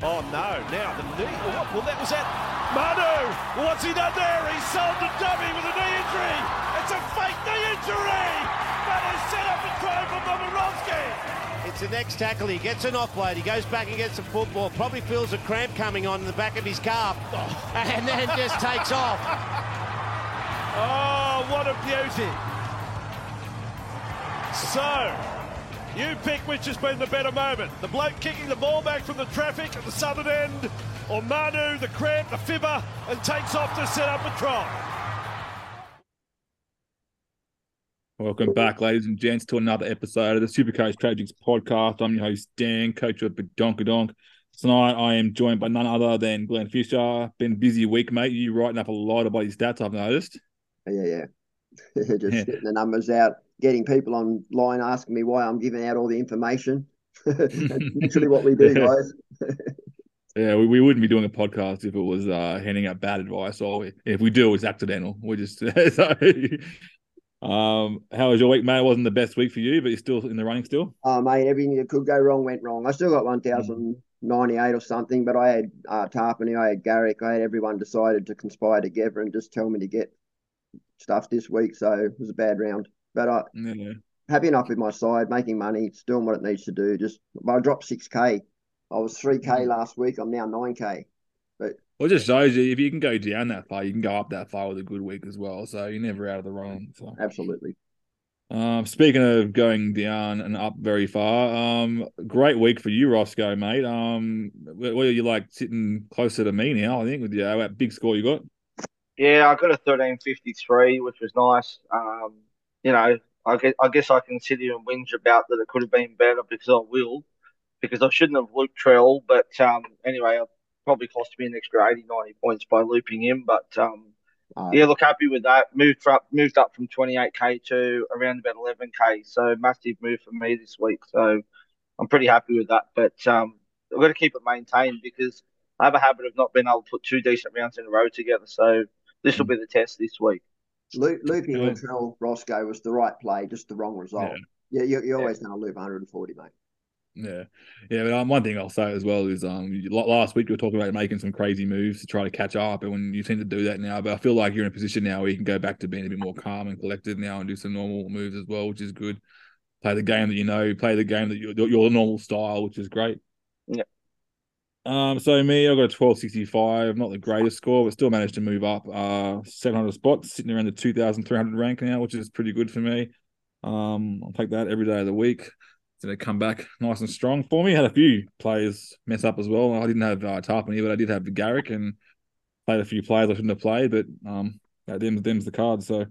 Oh no, now the knee. Oh, well, that was that. Manu, what's he done there? He sold the dummy with a knee injury. It's a fake knee injury. Manu set up a try for Momirovski. It's the next tackle. He gets an offload. He goes back and gets the football. Probably feels a cramp coming on in the back of his calf. Oh. And then just takes off. Oh, what a beauty. So, you pick which has been the better moment. The bloke kicking the ball back from the traffic at the southern end, or Manu, the cramp, the fibber, and takes off to set up a try. Welcome back, ladies and gents, to another episode of the Supercoach Tragics podcast. I'm your host, Dan, coach of Donk. Tonight, I am joined by none other than Glenn Fisher. Been a busy week, mate. You writing up a lot about your stats, I've noticed. Yeah, yeah. Just yeah. getting the numbers out, getting people online asking me why I'm giving out all the information. That's literally what we do, guys. Yeah, we, we wouldn't be doing a podcast if it was uh, handing out bad advice, or if we do, it's accidental. We're just so um, how was your week, mate? It wasn't the best week for you, but you're still in the running still. Oh, mate, everything that could go wrong went wrong. I still got one thousand ninety eight or something, but I had uh, Tapine, I had Garrick, I had everyone decided to conspire together and just tell me to get stuff this week. So it was a bad round, but I yeah. happy enough with my side, making money, it's doing what it needs to do. Just I dropped six k. I was three k mm. last week. I'm now nine k. But well, just shows you if you can go down that far, you can go up that far with a good week as well. So you're never out of the wrong. So. Absolutely. Um, speaking of going down and up very far, um, great week for you, Roscoe, mate. Um, where you're like sitting closer to me now? I think with your that big score you got. Yeah, I got a thirteen fifty three, which was nice. Um, you know, I guess, I guess I can sit here and whinge about that it could have been better because I will, because I shouldn't have looped Trell. But um, anyway, I probably cost me an extra 80, 90 points by looping him. But um, uh, yeah, look, happy with that. Moved up, moved up from 28k to around about 11k. So massive move for me this week. So I'm pretty happy with that. But um, I've got to keep it maintained because I have a habit of not being able to put two decent rounds in a row together. So this will be the test this week. Looping yeah. Latrell Roscoe was the right play, just the wrong result. Yeah, yeah you're, you're always going to loop 140, mate. Yeah, yeah. But um, one thing I'll say as well is um, last week we were talking about making some crazy moves to try to catch up, and when you tend to do that now, but I feel like you're in a position now where you can go back to being a bit more calm and collected now and do some normal moves as well, which is good. Play the game that you know, play the game that your your normal style, which is great. Yeah. Um, so me, I got a twelve sixty five, not the greatest score, but still managed to move up uh seven hundred spots, sitting around the two thousand three hundred rank now, which is pretty good for me. Um, I'll take that every day of the week going to come back nice and strong for me. Had a few players mess up as well. I didn't have uh, Tapine, but I did have the Garrick and played a few players I shouldn't have played, but um, them's, them's the card. So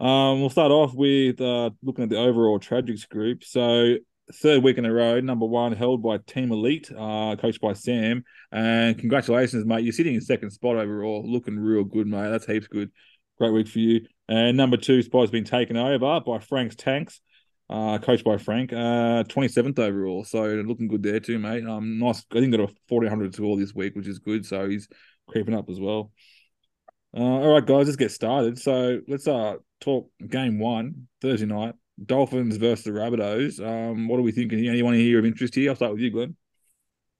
um, we'll start off with uh, looking at the overall Tragics group. So third week in a row, number one held by Team Elite, uh, coached by Sam. And congratulations, mate. You're sitting in second spot overall, looking real good, mate. That's heaps good. Great week for you. And number two spot has been taken over by Frank's Tanks uh, coached by Frank. Uh, 27th overall, so looking good there too, mate. Um, nice. I think got a 1400 score this week, which is good. So he's creeping up as well. Uh, all right, guys, let's get started. So let's uh talk game one Thursday night. Dolphins versus the Rabbitohs. Um, what are we thinking? Anyone here of interest here? I'll start with you, Glenn.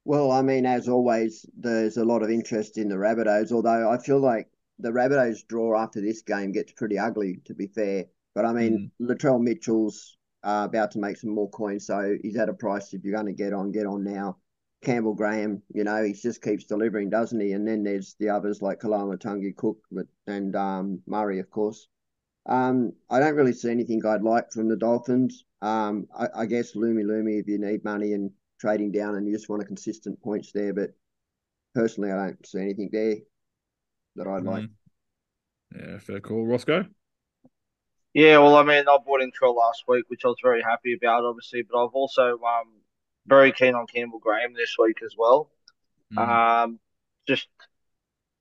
Well, I mean, as always, there's a lot of interest in the Rabbitohs. Although I feel like the Rabbitohs draw after this game gets pretty ugly, to be fair. But I mean, mm. Latrell Mitchell's uh, about to make some more coins. So he's at a price if you're going to get on, get on now. Campbell Graham, you know, he just keeps delivering, doesn't he? And then there's the others like Koloamatangi, Cook, and um, Murray, of course. Um, I don't really see anything I'd like from the Dolphins. Um, I, I, guess Lumi Lumi if you need money and trading down and you just want a consistent points there. But personally, I don't see anything there that I'd mm. like. Yeah, fair call. Roscoe? Yeah, well, I mean, I bought in Trill last week, which I was very happy about, obviously, but I've also um very keen on Campbell Graham this week as well. Mm. Um, just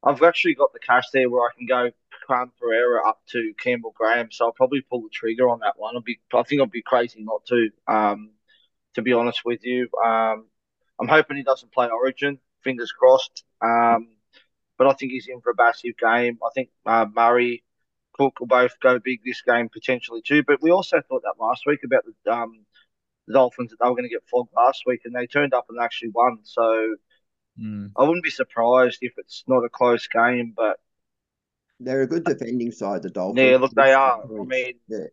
I've actually got the cash there where I can go Khan Pereira up to Campbell Graham, so I'll probably pull the trigger on that one. I'll be, I think I'd be crazy not to. Um, to be honest with you, um, I'm hoping he doesn't play Origin. Fingers crossed. Um, but I think he's in for a massive game. I think uh, Murray Cook will both go big this game potentially too. But we also thought that last week about the, um, the Dolphins that they were going to get flogged last week, and they turned up and actually won. So Mm. I wouldn't be surprised if it's not a close game, but they're a good defending side. The Dolphins. Yeah, look, they are. I mean, yeah.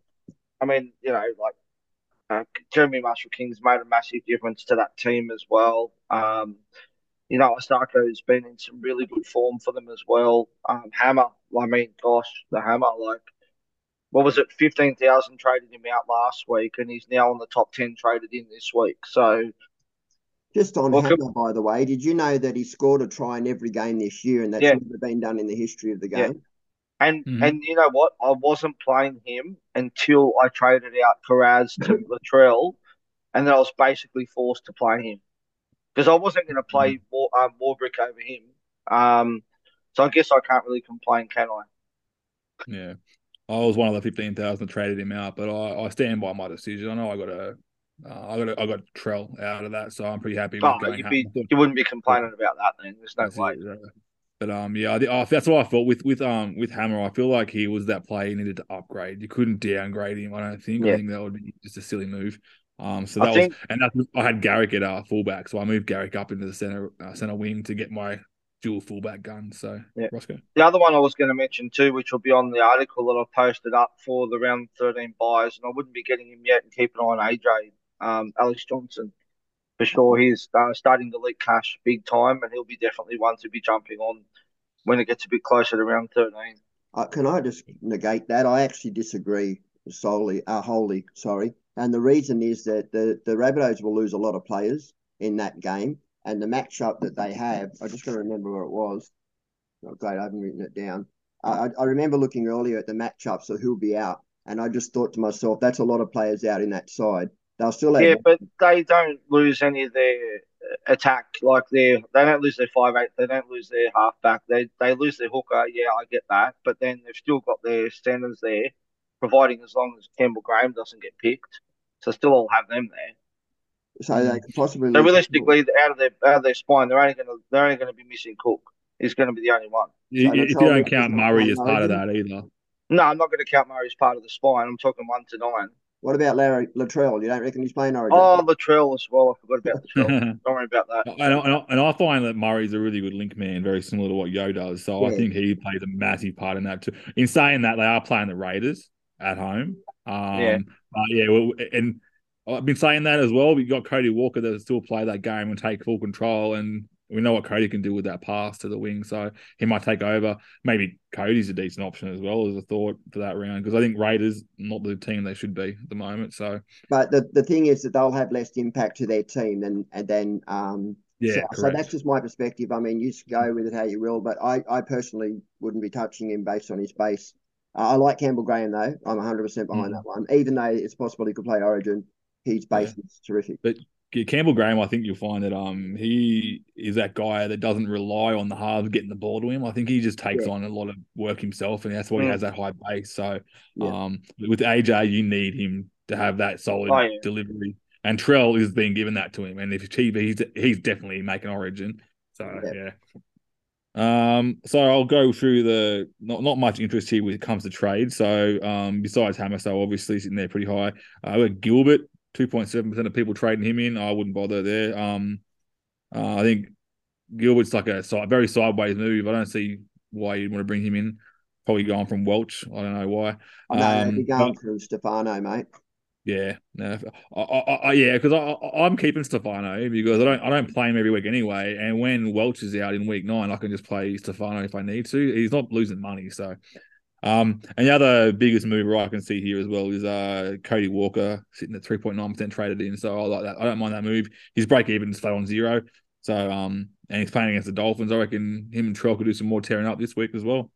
I mean, you know, like uh, Jeremy Marshall King's made a massive difference to that team as well. Um, you know, Isaako has been in some really good form for them as well. Um, Hammer, I mean, gosh, the Hammer, like, what was it? Fifteen thousand traded him out last week, and he's now on the top ten traded in this week. So, just on well, Hammer, by the way, did you know that he scored a try in every game this year, and that's yeah. never been done in the history of the game? And mm-hmm. and you know what? I wasn't playing him until I traded out Kiraz to Latrell, and then I was basically forced to play him because I wasn't going to play mm-hmm. War, um, Warbrick over him. Um, so I guess I can't really complain, can I? Yeah, I was one of the fifteen thousand that traded him out, but I, I stand by my decision. I know I got a uh, I got a, I got Trell out of that, so I'm pretty happy. Oh, you'd be, you wouldn't be complaining about that then. There's no way. But um, yeah, I, I, that's what I thought with with um with Hammer. I feel like he was that player you needed to upgrade. You couldn't downgrade him. I don't think. Yeah. I think that would be just a silly move. Um, so that I was, think... and that, I had Garrick at uh, fullback, so I moved Garrick up into the center uh, center wing to get my dual fullback gun. So yeah, Roscoe. The other one I was going to mention too, which will be on the article that I posted up for the round thirteen buys, and I wouldn't be getting him yet, and keep an eye on AJ um, Alex Johnson for sure. He's uh, starting to leak cash big time, and he'll be definitely one to be jumping on when it gets a bit closer to round 13. Uh, can I just negate that? I actually disagree solely, uh, wholly, sorry. And the reason is that the, the Rabbitohs will lose a lot of players in that game. And the matchup that they have, I just got to remember where it was. Oh, great, I haven't written it down. I, I remember looking earlier at the matchups of who'll be out. And I just thought to myself, that's a lot of players out in that side. They'll still yeah, but they don't lose any of their uh, attack. Like they they don't lose their five eight. They don't lose their halfback. They they lose their hooker. Yeah, I get that. But then they've still got their standards there, providing as long as Campbell Graham doesn't get picked. So still I'll have them there. So they could possibly. So realistically, out of their out of their spine, they're only going to they're only going to be missing Cook. He's going to be the only one. You, so if you don't count Murray as part of that either. No, I'm not going to count Murray as part of the spine. I'm talking one to nine. What about Larry Latrell? You don't reckon he's playing Origin? Oh, Latrell as well. I forgot about Latrell. don't worry about that. And I, and I find that Murray's a really good link man, very similar to what Yeo does. So yeah. I think he plays a massive part in that too. In saying that, they are playing the Raiders at home. Um, yeah. But yeah, well, and I've been saying that as well. We've got Cody Walker that still play that game and take full control, and we know what Cody can do with that pass to the wing, so he might take over. Maybe Cody's a decent option as well as a thought for that round because I think Raiders not the team they should be at the moment. So, but the, the thing is that they'll have less impact to their team than and then um yeah. So, so, that's just my perspective. I mean, you go with it how you will, but I I personally wouldn't be touching him based on his base. Uh, I like Campbell Graham though. I'm 100 percent behind mm. that one, even though it's possible he could play Origin. His base yeah. is terrific. But Campbell Graham, I think you'll find that um he is that guy that doesn't rely on the halves getting the ball to him. I think he just takes yeah. on a lot of work himself, and that's why mm. he has that high base. So yeah. um with AJ, you need him to have that solid oh, yeah. delivery, and Trell is being given that to him. And if he, he's he's definitely making Origin. So yeah. Um, so I'll go through the not not much interest here when it comes to trade. So um, besides Hammer, so obviously sitting there pretty high. Uh, Gilbert two point seven percent of people trading him in. I wouldn't bother there. Um, uh, I think Gilbert's like a very sideways move. I don't see why you'd want to bring him in. Probably going from Welch. I don't know why. Know um, be going but, through Stefano, mate. Yeah, no, I, I, I, yeah, because I, am keeping Stefano because I don't I don't play him every week anyway. And when Welch is out in week nine, I can just play Stefano if I need to. He's not losing money, so um, and the other biggest mover I can see here as well is uh, Cody Walker sitting at 3.9% traded in. So I like that. I don't mind that move. His break even is on zero. So, um, and he's playing against the Dolphins. I reckon him and Trell could do some more tearing up this week as well.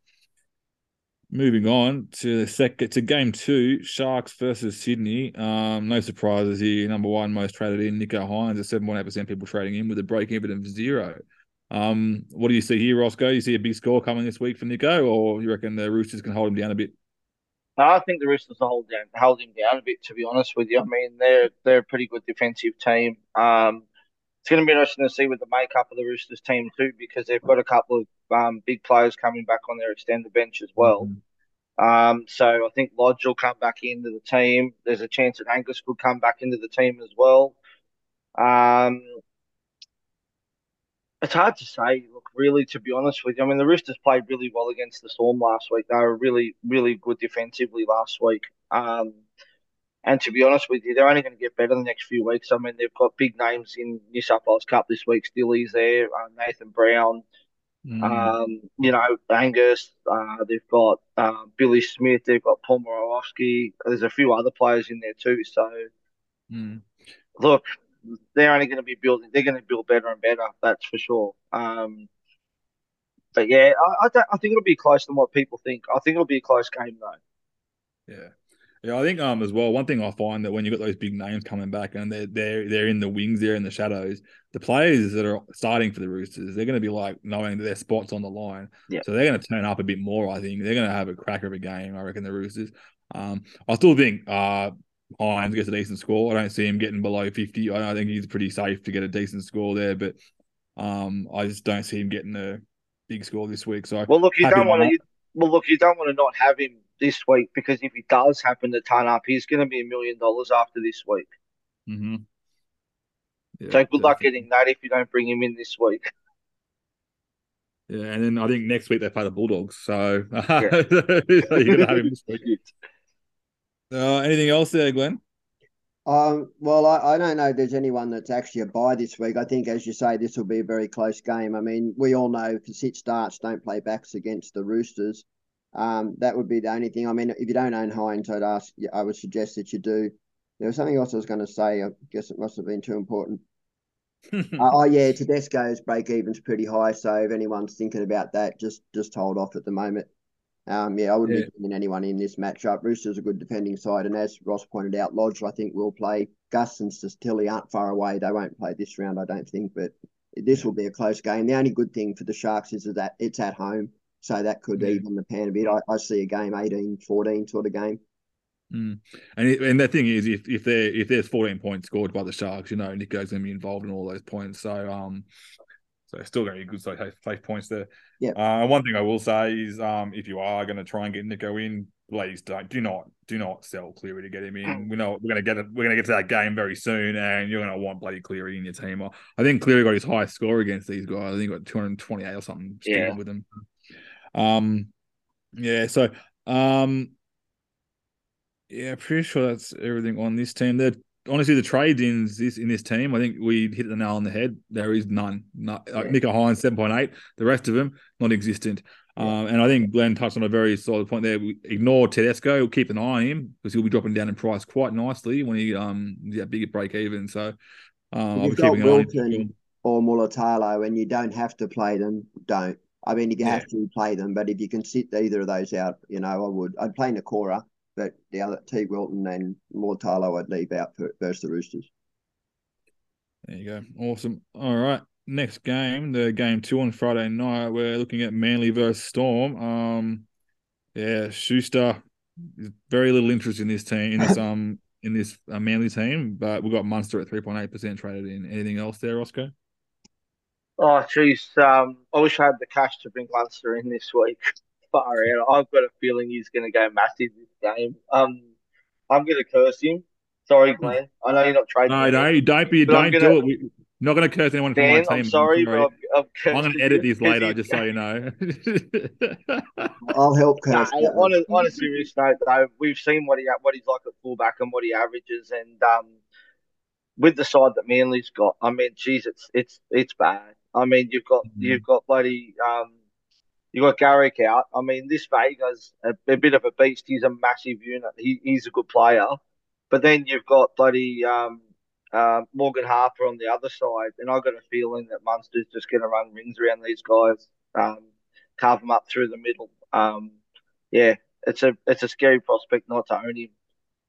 Moving on to the second to game two, Sharks versus Sydney. Um, no surprises here. Number one most traded in Nicho Hynes at 7.8% people trading in with a break even of zero. Um, what do you see here, Roscoe? You see a big score coming this week for Nicho, or you reckon the Roosters can hold him down a bit? I think the Roosters will hold down, hold him down a bit. To be honest with you, I mean they're they're a pretty good defensive team. Um, it's going to be interesting to see with the makeup of the Roosters team too, because they've got a couple of um, big players coming back on their extended bench as well. Mm-hmm. Um, so I think Lodge will come back into the team. There's a chance that Angus could come back into the team as well. Um, It's hard to say. Look, really, to be honest with you, I mean, the Roosters played really well against the Storm last week. They were really, really good defensively last week. Um, and to be honest with you, they're only going to get better in the next few weeks. I mean, they've got big names in New South Wales Cup this week. Stilly's there, uh, Nathan Brown, mm. um, you know, Angus. Uh, they've got uh, Billy Smith. They've got Paul Momirovski. There's a few other players in there too. So, mm. look, they're only going to be building. They're going to build better and better. That's for sure. Um, but yeah, I, I, I think it'll be closer than what people think. I think it'll be a close game though. Yeah. Yeah, I think um as well. One thing I find that when you've got those big names coming back and they're they're they're in the wings, they're in the shadows. The players that are starting for the Roosters, they're going to be like knowing that their spots on the line. Yeah. So they're going to turn up a bit more. I think they're going to have a cracker of a game. I reckon the Roosters. Um, I still think uh Hynes gets a decent score. I don't see him getting below fifty. I, I think he's pretty safe to get a decent score there, but um, I just don't see him getting a big score this week. So well, look, you don't want to. Well, look, you don't want to not have him this week because if he does happen to turn up, he's going to be a million dollars after this week. Mm-hmm. Yeah, so good definitely. luck getting that if you don't bring him in this week. Yeah, and then I think next week they play the Bulldogs, so yeah. you're going to have him this week. Uh, anything else there, Glenn? Um, well, I, I don't know if there's anyone that's actually a buy this week. I think, as you say, this will be a very close game. I mean, we all know for sit starts don't play backs against the Roosters. Um, that would be the only thing. I mean, if you don't own Hynes, I'd ask. I would suggest that you do. There was something else I was going to say. I guess it must have been too important. uh, oh yeah, Tedesco's break even's pretty high. So if anyone's thinking about that, just just hold off at the moment. Um, yeah, I wouldn't yeah. be putting anyone in this matchup. Roosters a good defending side, and as Ross pointed out, Lodge I think will play. Gus and Tilly aren't far away. They won't play this round, I don't think, but this will be a close game. The only good thing for the Sharks is that it's at home. So that could yeah. even the pan a bit. I, I, see a game 18 14 sort of game. Mm. And it, and the thing is, if if there if there's 14 points scored by the Sharks, you know Nicho's going to be involved in all those points. So um, so still going to be good so safe points there. Yeah. Uh, one thing I will say is um, if you are going to try and get Nicho in, please don't do not do not sell Cleary to get him in. We know we're going to get it. We're going to get to that game very soon, and you're going to want bloody Cleary in your team. I think Cleary got his highest score against these guys. I think he got 228 or something. Yeah. With them. Um, yeah. So, um, yeah, pretty sure that's everything on this team. There, honestly, the trades in this in this team, I think we hit the nail on the head. There is none. Not, yeah. like Nicho Hynes, seven point eight. The rest of them non-existent. Um, and I think Glenn touched on a very solid point there. We ignore Tedesco. We'll keep an eye on him because he'll be dropping down in price quite nicely when he um that bigger break even. So um, I'll be keeping an eye on him. Or Mulitalo, and you don't have to play them. Don't. I mean, you yeah. have to play them, but if you can sit either of those out, you know, I would. I'd play Nikora, but the other Teig Wilton and Mulitalo I'd leave out for versus the Roosters. There you go. Awesome. All right. Next game, the game two on Friday night, we're looking at Manly versus Storm. Um, yeah, Schuster. Very little interest in this team in this um in this uh, Manly team, but we've got Munster at three point eight percent traded in. Anything else there, Roscoe? Oh, jeez. Um, I wish I had the cash to bring Munster in this week. Far out. I've got a feeling he's going to go massive this game. Um, I'm going to curse him. Sorry, Glenn. I know you're not trading. No, no, don't be. Don't gonna, do it. We, not going to curse anyone from my team. I'm sorry, I'm, sorry. I'm, I'm, I'm going to edit this later, just so you know. I'll help curse. Nah, on, a, on a serious note, though, we've seen what he what he's like at fullback and what he averages, and um, with the side that Manly's got, I mean, geez, it's it's it's bad. I mean, you've got mm-hmm. you've got bloody um, you got Garrick out. I mean, this Vega's a, a, bit of a beast. He's a massive unit. He, he's a good player. But then you've got bloody um, uh, Morgan Harper on the other side, and I've got a feeling that Munster's just going to run rings around these guys, um, carve them up through the middle. Um, yeah, it's a it's a scary prospect not to own him.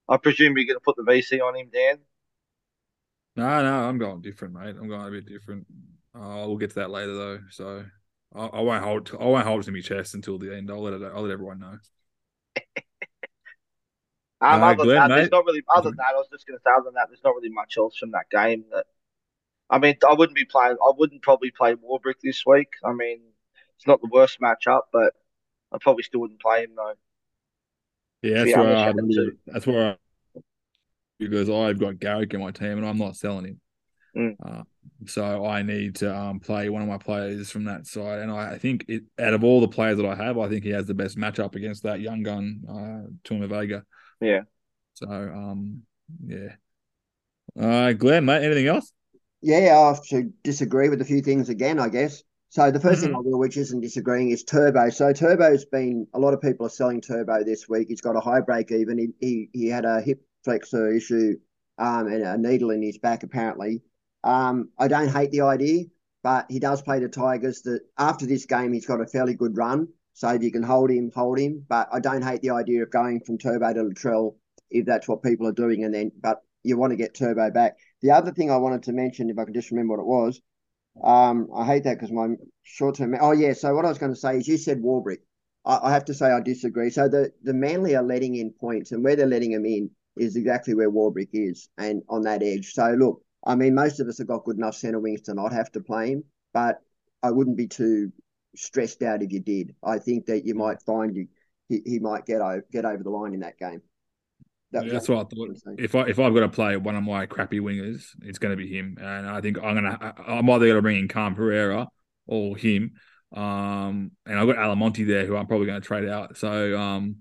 I presume you're going to put the VC on him, Dan. No, no, I'm going different, mate. I'm going a bit different. Uh, we'll get to that later though, so I, I won't hold I won't hold it to my chest until the end. I'll let it, I'll let everyone know. um, uh, other Glenn, than that, there's not really other than that. I was just going to say other than that, there's not really much else from that game. That I mean, I wouldn't be playing. I wouldn't probably play Warbrick this week. I mean, it's not the worst matchup, but I probably still wouldn't play him though. Yeah, that's where I, that's where I, because I've got Garrick in my team and I'm not selling him. Mm. Uh, so I need to um, play one of my players from that side, and I, I think it, out of all the players that I have, I think he has the best matchup against that young gun, uh, Tuma Vega. Yeah. So um, yeah. Uh, Glenn, mate, anything else? Yeah, I have to disagree with a few things again, I guess. So the 1st Mm-hmm. thing I will, which isn't disagreeing, is Turbo. So Turbo's been a lot of people are selling Turbo this week. He's got a high break even. He he, he had a hip flexor issue um, and a needle in his back apparently. Um, I don't hate the idea, but he does play the Tigers. That after this game, he's got a fairly good run. So if you can hold him, hold him. But I don't hate the idea of going from Turbo to Latrell if that's what people are doing. And then, but you want to get Turbo back. The other thing I wanted to mention, if I could just remember what it was, um, I hate that because my short term. Oh yeah, so what I was going to say is you said Warbrick. I, I have to say I disagree. So the the Manly are letting in points, and where they're letting them in is exactly where Warbrick is, and on that edge. So look, I mean, most of us have got good enough centre wings to not have to play him, but I wouldn't be too stressed out if you did. I think that you might find you he, he might get over get over the line in that game. That- Yeah, that's what I thought. If I if I've got to play one of my crappy wingers, it's going to be him, and I think I'm gonna I- I'm either going to bring in Khan Pereira or him, um, and I've got Alamonte there who I'm probably going to trade out. So um,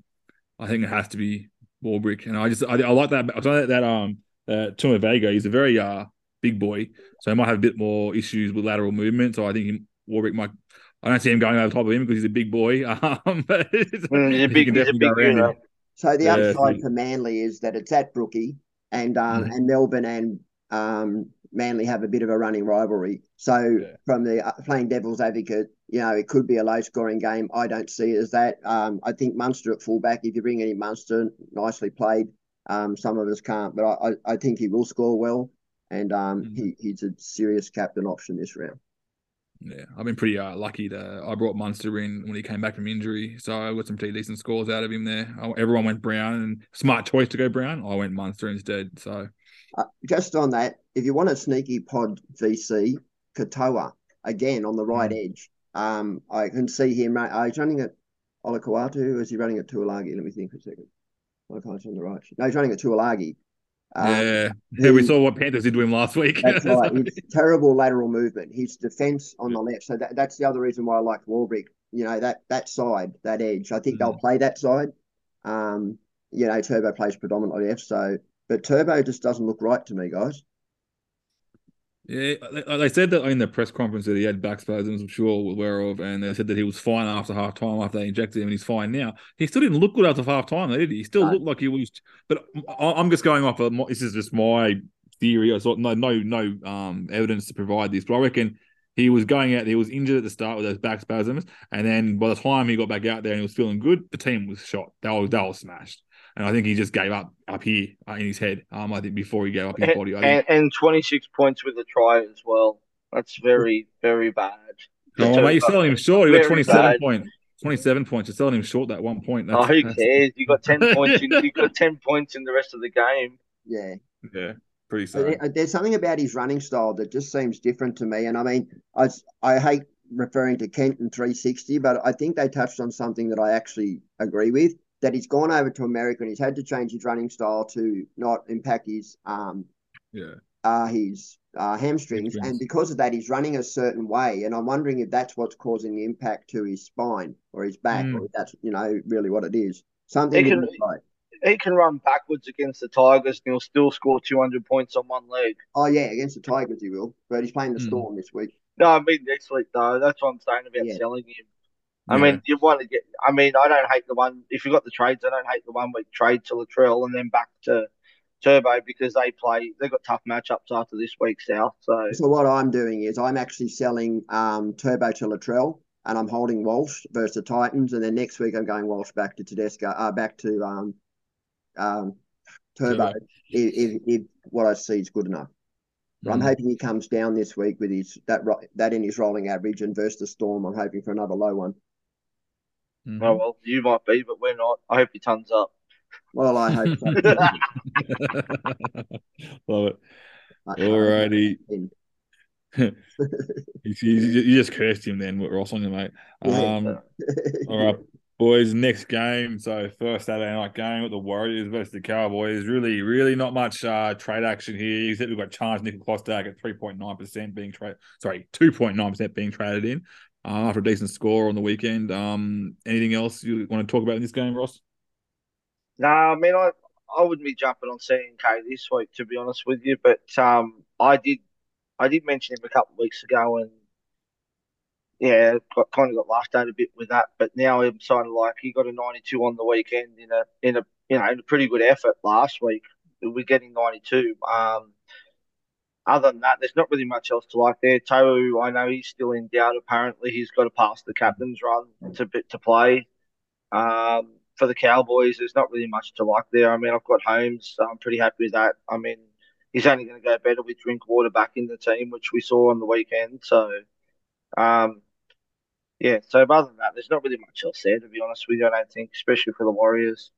I think it has to be Warbrick, and I just I, I like that. I like that um uh, Tuma Vega. He's a very uh big boy, so he might have a bit more issues with lateral movement. So I think him, Warbrick might. I don't see him going over the top of him because he's a big boy. Um, but Mm, he's a big, he's a big go around him. unit. So the Yeah, other side for Manly is that it's at Brookie, and um, Mhm. and Melbourne and um, Manly have a bit of a running rivalry. So Yeah. from the uh, playing devil's advocate, you know, it could be a low scoring game. I don't see it as that. Um, I think Munster at fullback. If you bring any Munster, nicely played. Um, some of us can't, but I, I, I think he will score well, and um, Mhm. he, he's a serious captain option this round. Yeah, I've been pretty uh, lucky to. I brought Munster in when he came back from injury, so I got some pretty decent scores out of him there. I- Everyone went Brown, and smart choice to go Brown. I went Munster instead. So Uh, just on that, if you want a sneaky pod VC, Katoa again on the right edge. Um, I can see him. Uh, he's running at Olakau'atu. Is he running at Tuolagi? Let me think for a second. Olakau'atu's on the right. No, he's running at Tuolagi. Um, yeah, yeah, we saw what Panthers did to him last week. That's right. Terrible lateral movement. His defense on the left. So that, that's the other reason why I like Warbrick. You know, that that side, that edge. I think they'll play that side. Um, you know, Turbo plays predominantly left. So, but Turbo just doesn't look right to me, guys. Yeah, they- said that in the press conference that he had back spasms, I'm sure we're aware of, and they said that he was fine after half time after they injected him, and he's fine now. He still didn't look good after half time, did he? He still No. looked like he was. But I'm just going off of this is just my theory. I thought no, no, no um, evidence to provide this, but I reckon he was going out. He was injured at the start with those back spasms, and then by the time he got back out there and he was feeling good, the team was shot. They were, they were smashed, and I think he just gave up up here uh, in his head. Um, I think before he gave up his body, I think. And, and 26 points with a try as well. That's very, very bad. No, mate, you're selling him short. You got Very 27 bad. points. 27 points. You're selling him short that one point. Oh, who that's- cares? You got 10 points. In, you got 10 points in the rest of the game. Yeah. Yeah, pretty sad. There's something about his running style that just seems different to me. And I mean, I, I hate referring to Kenton 360, but I think they touched on something that I actually agree with that he's gone over to America and he's had to change his running style to not impact his um Yeah. uh his uh, hamstrings. Hamstrings. And because of that, he's running a certain way. And I'm wondering if that's what's causing the impact to his spine or his back, Mm. or if that's, you know, really what it is. Something It to can- like. He can run backwards against the Tigers and he'll still score 200 points on one leg. Oh, yeah, against the Tigers he will. But he's playing the Mm. Storm this week. No, I mean next week though. That's what I'm saying about Yeah. selling him. I Yeah. mean, you want to get. I mean, I don't hate the one. If you got the trades, I don't hate the one week trade to Latrell and then back to Turbo because they play. They've got tough matchups after this week, South. So So what I'm doing is I'm actually selling um, Turbo to Latrell, and I'm holding Walsh versus the Titans, and then next week I'm going Walsh back to Tedesco, uh, back to um, um, Turbo. Turbo. If, if, if what I see is good enough. But I'm Mm. hoping he comes down this week with his that that in his rolling average, and versus the Storm, I'm hoping for another low one. Mhm. oh well, you might be, but we're not. I hope he tons up. Well, I hope so. Love it. But, Alrighty. You, you- you just cursed him then, Ross, on you, mate. Yeah. Um, all right. Boys, next game. So first Saturday night game with the Warriors versus the Cowboys. Really, really not much uh, trade action here. Except we've got Charles Nicoll-Klokstad at three point nine percent being traded. Sorry, two point nine percent being traded in uh, after a decent score on the weekend. Um, anything else you want to talk about in this game, Ross? No, nah, I mean I I wouldn't be jumping on CNK this week to be honest with you, but um, I did I did mention him a couple of weeks ago and yeah, got, kind of got laughed at a bit with that. But now I'm of like he got a 92 on the weekend in a in a you know in a pretty good effort last week. We're getting 92. Um, other than that, there's not really much else to like there. Tohu, I know he's still in doubt. Apparently, he's got to pass the captain's run to to play. Um, for the Cowboys, there's not really much to like there. I mean, I've got Holmes. I'm pretty happy with that. I mean, he's only going to go better with Drinkwater back in the team, which we saw on the weekend. So, um, yeah, so other than that, there's not really much else there, to be honest with you, I don't think, especially for the Warriors.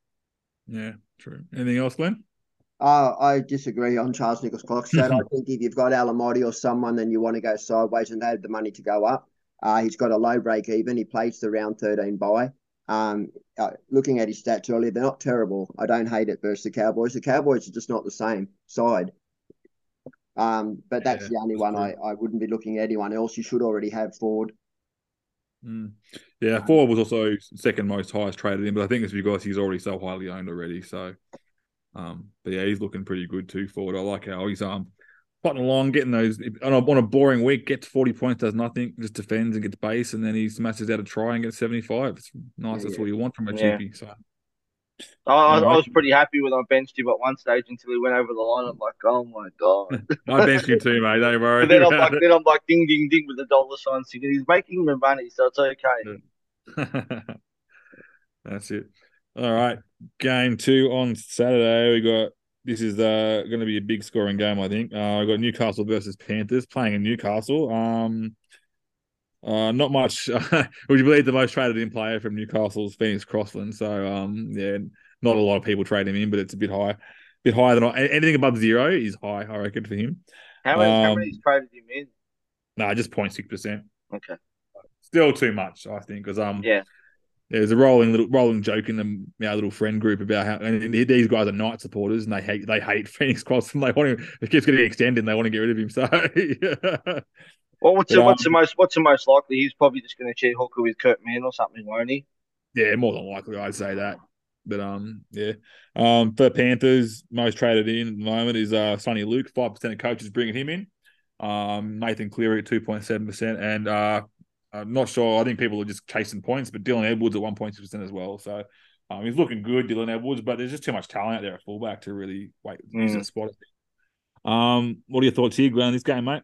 Yeah, true. Anything else, Glenn? Uh, I disagree on Charles Nicoll-Klokstad. I think if you've got Alamoti or someone, then you want to go sideways and they have the money to go up. Uh, he's got a low break even. He plays the round 13 bye. Um, uh, looking at his stats earlier, they're not terrible. I don't hate it versus the Cowboys. The Cowboys are just not the same side. Um, but that's yeah, the only one I, I wouldn't be looking at anyone else. You should already have Ford. Mm. Yeah, Ford was also second most highest traded in, but I think it's because he's already so highly owned already. So, um, but yeah, he's looking pretty good too. forward. I like how he's um putting along, getting those on a, on a boring week, gets forty points, does nothing, just defends and gets base, and then he smashes out a try and gets seventy five. It's nice. Yeah, That's yeah. what you want from a yeah. cheapie. So. I, I, was pretty happy when I benched him at one stage until he went over the line. I'm like, oh my god. I benched him too, mate. Don't worry. then I'm like, then I'm like, ding, ding, ding, with the dollar sign singing. He's making me money, so it's okay. That's it. All right, game two on Saturday. We got this is uh, going to be a big scoring game. I think. Uh, I got Newcastle versus Panthers playing in Newcastle. Um, uh, not much. would you believe the most traded in player from Newcastle's Phoenix Crossland? So, um, yeah, not a lot of people trade him in, but it's a bit high, bit higher than anything above zero is high. I reckon for him. How many? Um, how many traded him in? No, nah, just 06 percent. Okay. Still too much, I think, because um, yeah. There's a rolling little rolling joke in the, our little friend group about how and these guys are Knight supporters and they hate they hate Phoenix Crossland. They want him. It keeps getting extended. and They want to get rid of him. So yeah. Well, what's, the, what's the most what's the most likely? He's probably just going to cheat hooker with Kurt Mann or something, won't he? Yeah, more than likely, I'd say that. But um, yeah, um, for Panthers, most traded in at the moment is uh Soni Luke. Five percent of coaches bringing him in. Um, Nathan Cleary at two point seven percent, and uh, I'm not sure. I think people are just chasing points, but Dylan Edwards at one point six percent as well. So um, he's looking good, Dylan Edwards, but there's just too much talent out there at fullback to really wait mm. use that spot. Um, what are your thoughts here, Glenn? This game, mate?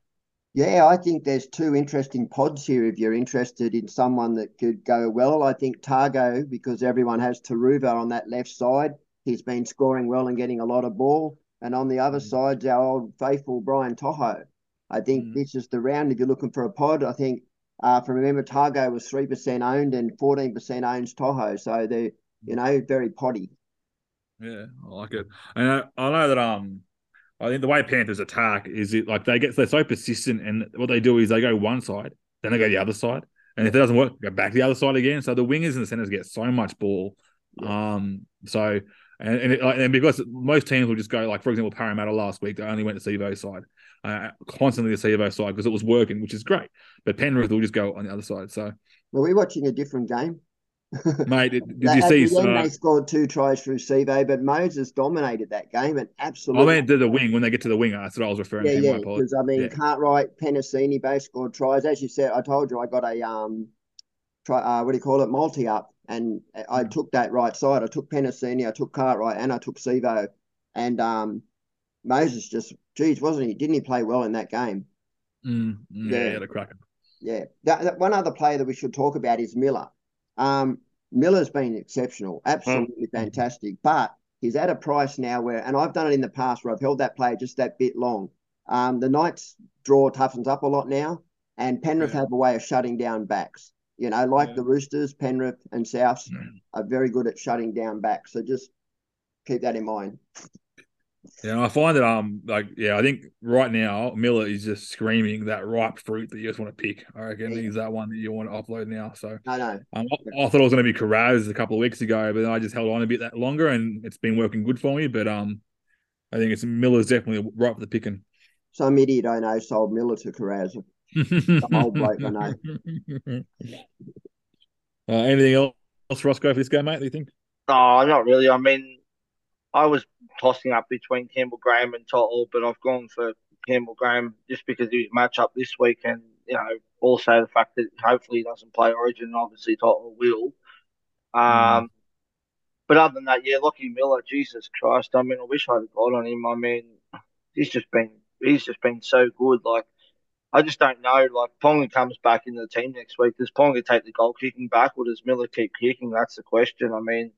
Yeah, I think there's two interesting pods here if you're interested in someone that could go well. I think Tago, because everyone has Turuva on that left side, he's been scoring well and getting a lot of ball. And on the other mm. side's our old faithful Brian To'o. I think mm. this is the round if you're looking for a pod. I think uh, from remember Tago was three percent owned and fourteen percent owns To'o, so they're you know very poddy. Yeah, I like it. And I, I know that um I think the way Panthers attack is it like they get they're so persistent, and what they do is they go one side, then they go the other side, and if it doesn't work, go back to the other side again. So the wingers and the centers get so much ball. Yeah. Um, so and and, it, and, because most teams will just go like for example Parramatta last week they only went to Sivo side, uh, constantly the Sivo side because it was working, which is great. But Penrith will just go on the other side. So were we watching a different game? Mate, did, you see? The uh, they scored two tries through Sivo, but Moses dominated that game and absolutely. I mean, to the wing when they get to the winger. That's what I was referring yeah, to. Yeah, because I mean, yeah. Cartwright, Penisini both scored tries. As you said, I told you I got a um, try. Uh, what do you call it? Multi up, and I mm. took that right side. I took Penisini, I took Cartwright, and I took Sivo, and um, Moses just, geez, wasn't he? Didn't he play well in that game? Mm, yeah, yeah, the cracker. Yeah, that, that, one other player that we should talk about is Miller. Um, Miller's been exceptional, absolutely mm. fantastic, but he's at a price now where, and I've done it in the past where I've held that player just that bit long. Um, the Knights draw toughens up a lot now, and Penrith yeah. have a way of shutting down backs. You know, like yeah. the Roosters, Penrith, and Souths are very good at shutting down backs. So just keep that in mind. Yeah, I find that um like yeah, I think right now Miller is just screaming that ripe fruit that you just want to pick. I reckon yeah. he's that one that you want to upload now. So I know. Um, I, I, thought it was going to be Kiraz a couple of weeks ago, but then I just held on a bit that longer, and it's been working good for me. But um, I think it's Miller's definitely ripe for the picking. Some idiot I know sold Miller to Kiraz. Some old bloke I know. Uh, anything else, Roscoe, for this game, mate? Do you think? No, not really. I mean, I was tossing up between Campbell Graham and To'o, but I've gone for Campbell Graham just because he was match up this week, and you know, also the fact that hopefully he doesn't play Origin, and obviously To'o will. Um, mm. But other than that, yeah, Lockie Miller, Jesus Christ! I mean, I wish I'd got on him. I mean, he's just been he's just been so good. Like, I just don't know. Like, Ponga comes back into the team next week. Does Ponga take the goal kicking back, or does Miller keep kicking? That's the question. I mean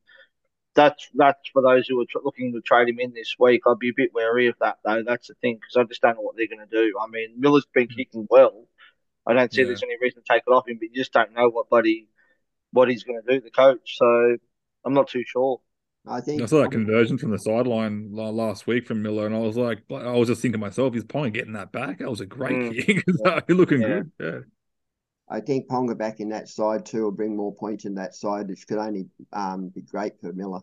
that's that's for those who are tr- looking to trade him in this week. I'd be a bit wary of that though. That's the thing because I just don't know what they're going to do. I mean, Miller's been mm. kicking well. I don't see yeah. there's any reason to take it off him, but you just don't know what buddy what he's going to do. The coach, so I'm not too sure. I think I saw that conversion from the sideline last week from Miller, and I was like, I was just thinking to myself, he's probably getting that back. That was a great mm. kick. yeah. looking yeah. good. Yeah. I think Ponga back in that side too will bring more points in that side, which could only um, be great for Miller.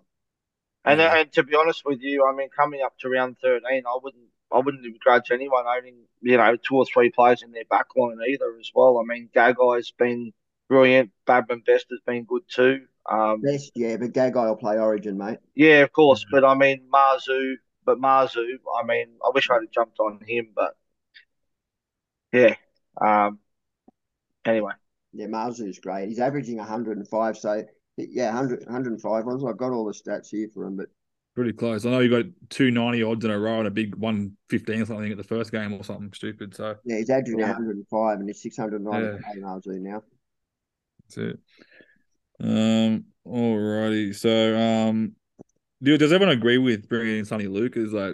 And, yeah. and to be honest with you, I mean, coming up to round thirteen, I wouldn't I wouldn't begrudge anyone owning you know two or three players in their back line either as well. I mean, Gagai's been brilliant. Bradman Best has been good too. Um, Best, yeah, but Gagai will play Origin, mate. Yeah, of course. But I mean, Marzhew, but Marzhew, I mean, I wish I'd have jumped on him, but yeah. Um, Anyway. Yeah, is great. He's averaging 105. So, yeah, 100, 105 runs. I've got all the stats here for him, but pretty close. I know you got two ninety odds in a row and a big one fifteen or something at the first game or something stupid. So yeah, he's averaging yeah. 105 and he's 690 yeah. Marzhew now. That's it. Um. Alrighty. So um, does everyone agree with bringing in Soni Luke as like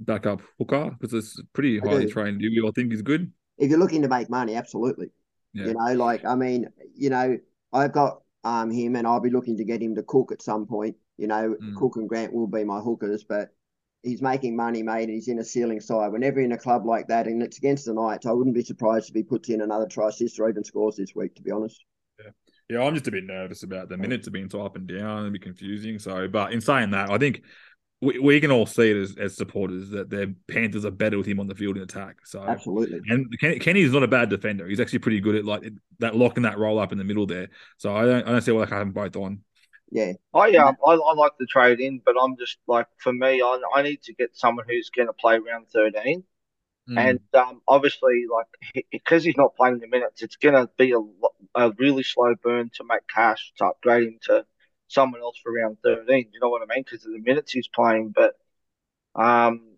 backup hooker because it's pretty highly trained? Do you all think he's good? If you're looking to make money, absolutely. Yeah. You know, like I mean, you know, I've got um him, and I'll be looking to get him to cook at some point. You know, mm. Cook and Grant will be my hookers, but he's making money, mate, and he's in a ceiling side. Whenever in a club like that, and it's against the Knights, I wouldn't be surprised if he puts in another try assist or even scores this week. To be honest. Yeah. Yeah, I'm just a bit nervous about the minutes of being so up and down and be confusing. So, but in saying that, I think we, we can all see it as, as supporters that their Panthers are better with him on the field in attack. So absolutely, and Kenny's not a bad defender. He's actually pretty good at like that locking that roll up in the middle there. So I don't I don't see why I can't have them both on. Yeah, I um I, I like the trade in, but I'm just like for me, I I need to get someone who's going to play round thirteen. Mm. And um, obviously, like because he's not playing the minutes, it's going to be a, a really slow burn to make cash to upgrade him to someone else for round 13. You know what I mean? Because of the minutes he's playing. But um,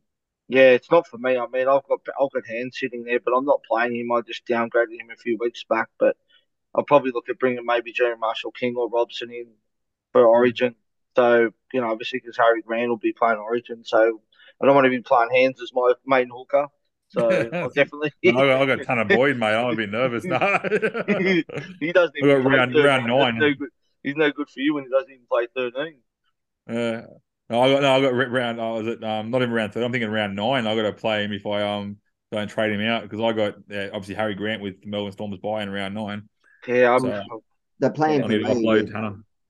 yeah, it's not for me. I mean, I've got I've got hands sitting there, but I'm not playing him. I just downgraded him a few weeks back. But I'll probably look at bringing maybe Jerry Marshall King or Robson in for Origin. So you know, obviously, because Harry Grant will be playing Origin, so I don't want to be playing hands as my main hooker. So I'll definitely. I got, I got a ton of Boyd, mate. I'm a bit nervous. No, he, he doesn't. Even round round nine he's no good for you when he doesn't even play thirteen. Yeah. No, I got no, I got round. I was at um, not even round third. I'm thinking round nine. I got to play him if I um don't trade him out because I got yeah, obviously Harry Grant with Melbourne Stormers buy in round nine. Yeah, I'm, so, the plan for me with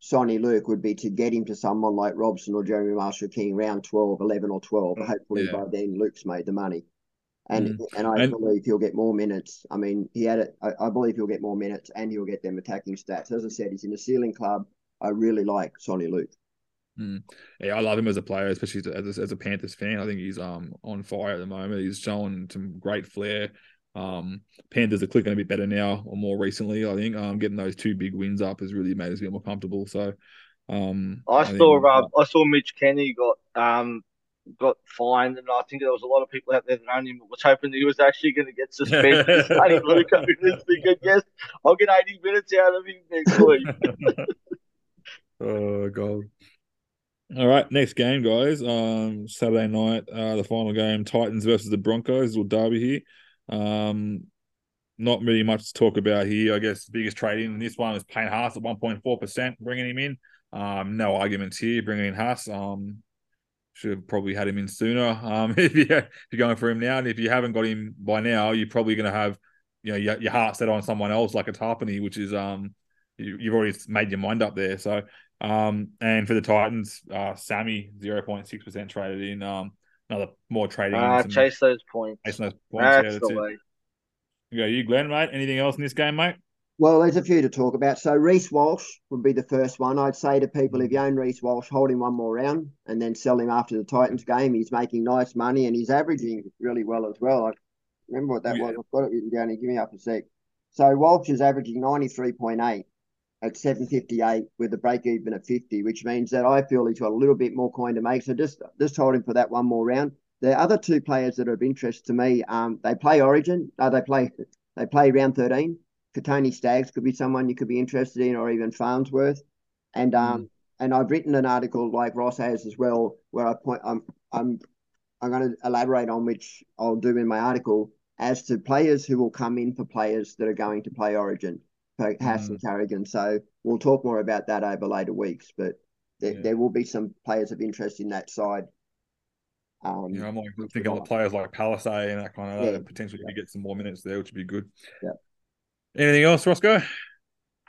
Soni Luke would be to get him to someone like Robson or Jeremy Marshall King round 12, 11 or 12. Hopefully yeah. by then Luke's made the money. And mm. and I and, believe he'll get more minutes. I mean, he had it. I, I, believe he'll get more minutes, and he'll get them attacking stats. As I said, he's in the ceiling club. I really like Soni Luke. Mm. Yeah, I love him as a player, especially as a, as a Panthers fan. I think he's um on fire at the moment. He's showing some great flair. Um, Panthers are clicking a bit better now, or more recently. I think um getting those two big wins up has really made us get more comfortable. So, um, I, I saw think, uh, I saw Mitch Kenny got um got fined, and I think there was a lot of people out there that only was hoping that he was actually going to get suspended. Luke over this thinking, yes, I'll get 80 minutes out of him next week. oh, God. All right, next game, guys. Um, Saturday night, uh, the final game, Titans versus the Broncos, or derby here. Um, not really much to talk about here. I guess the biggest trade in this one is Payne Haas at 1.4%, bringing him in. Um, no arguments here, bringing in Haas. Um, should have probably had him in sooner. Um, if you you're going for him now, and if you haven't got him by now, you're probably going to have you know your, your heart set on someone else like a Tapine, which is um you, have already made your mind up there. So um and for the Titans, uh, Sammy zero point six percent traded in. Um, another more trading. Uh, chase those points. Chase those points. That's, yeah, that's the it. way. You go, you Glenn, mate. Anything else in this game, mate? Well, there's a few to talk about. So Reece Walsh would be the first one. I'd say to people, if you own Reece Walsh, hold him one more round and then sell him after the Titans game. He's making nice money and he's averaging really well as well. I remember what that yeah. was. I've got it written down here. Give me up a sec. So Walsh is averaging 93.8 at 758 with a break even at 50, which means that I feel he's got a little bit more coin to make. So just just hold him for that one more round. The other two players that are of interest to me, um, they play Origin. Uh, they play they play round 13. Kotoni Staggs could be someone you could be interested in, or even Farnsworth. And um, mm. and I've written an article like Ross has as well, where I point I'm I'm I'm going to elaborate on which I'll do in my article as to players who will come in for players that are going to play Origin, for Haas mm. and Carrigan. So we'll talk more about that over later weeks, but there, yeah. there will be some players of interest in that side. Um, you know, I'm like thinking of players like Palasia and that kind of yeah. potentially yeah. get some more minutes there, which would be good. Yeah. Anything else, Roscoe?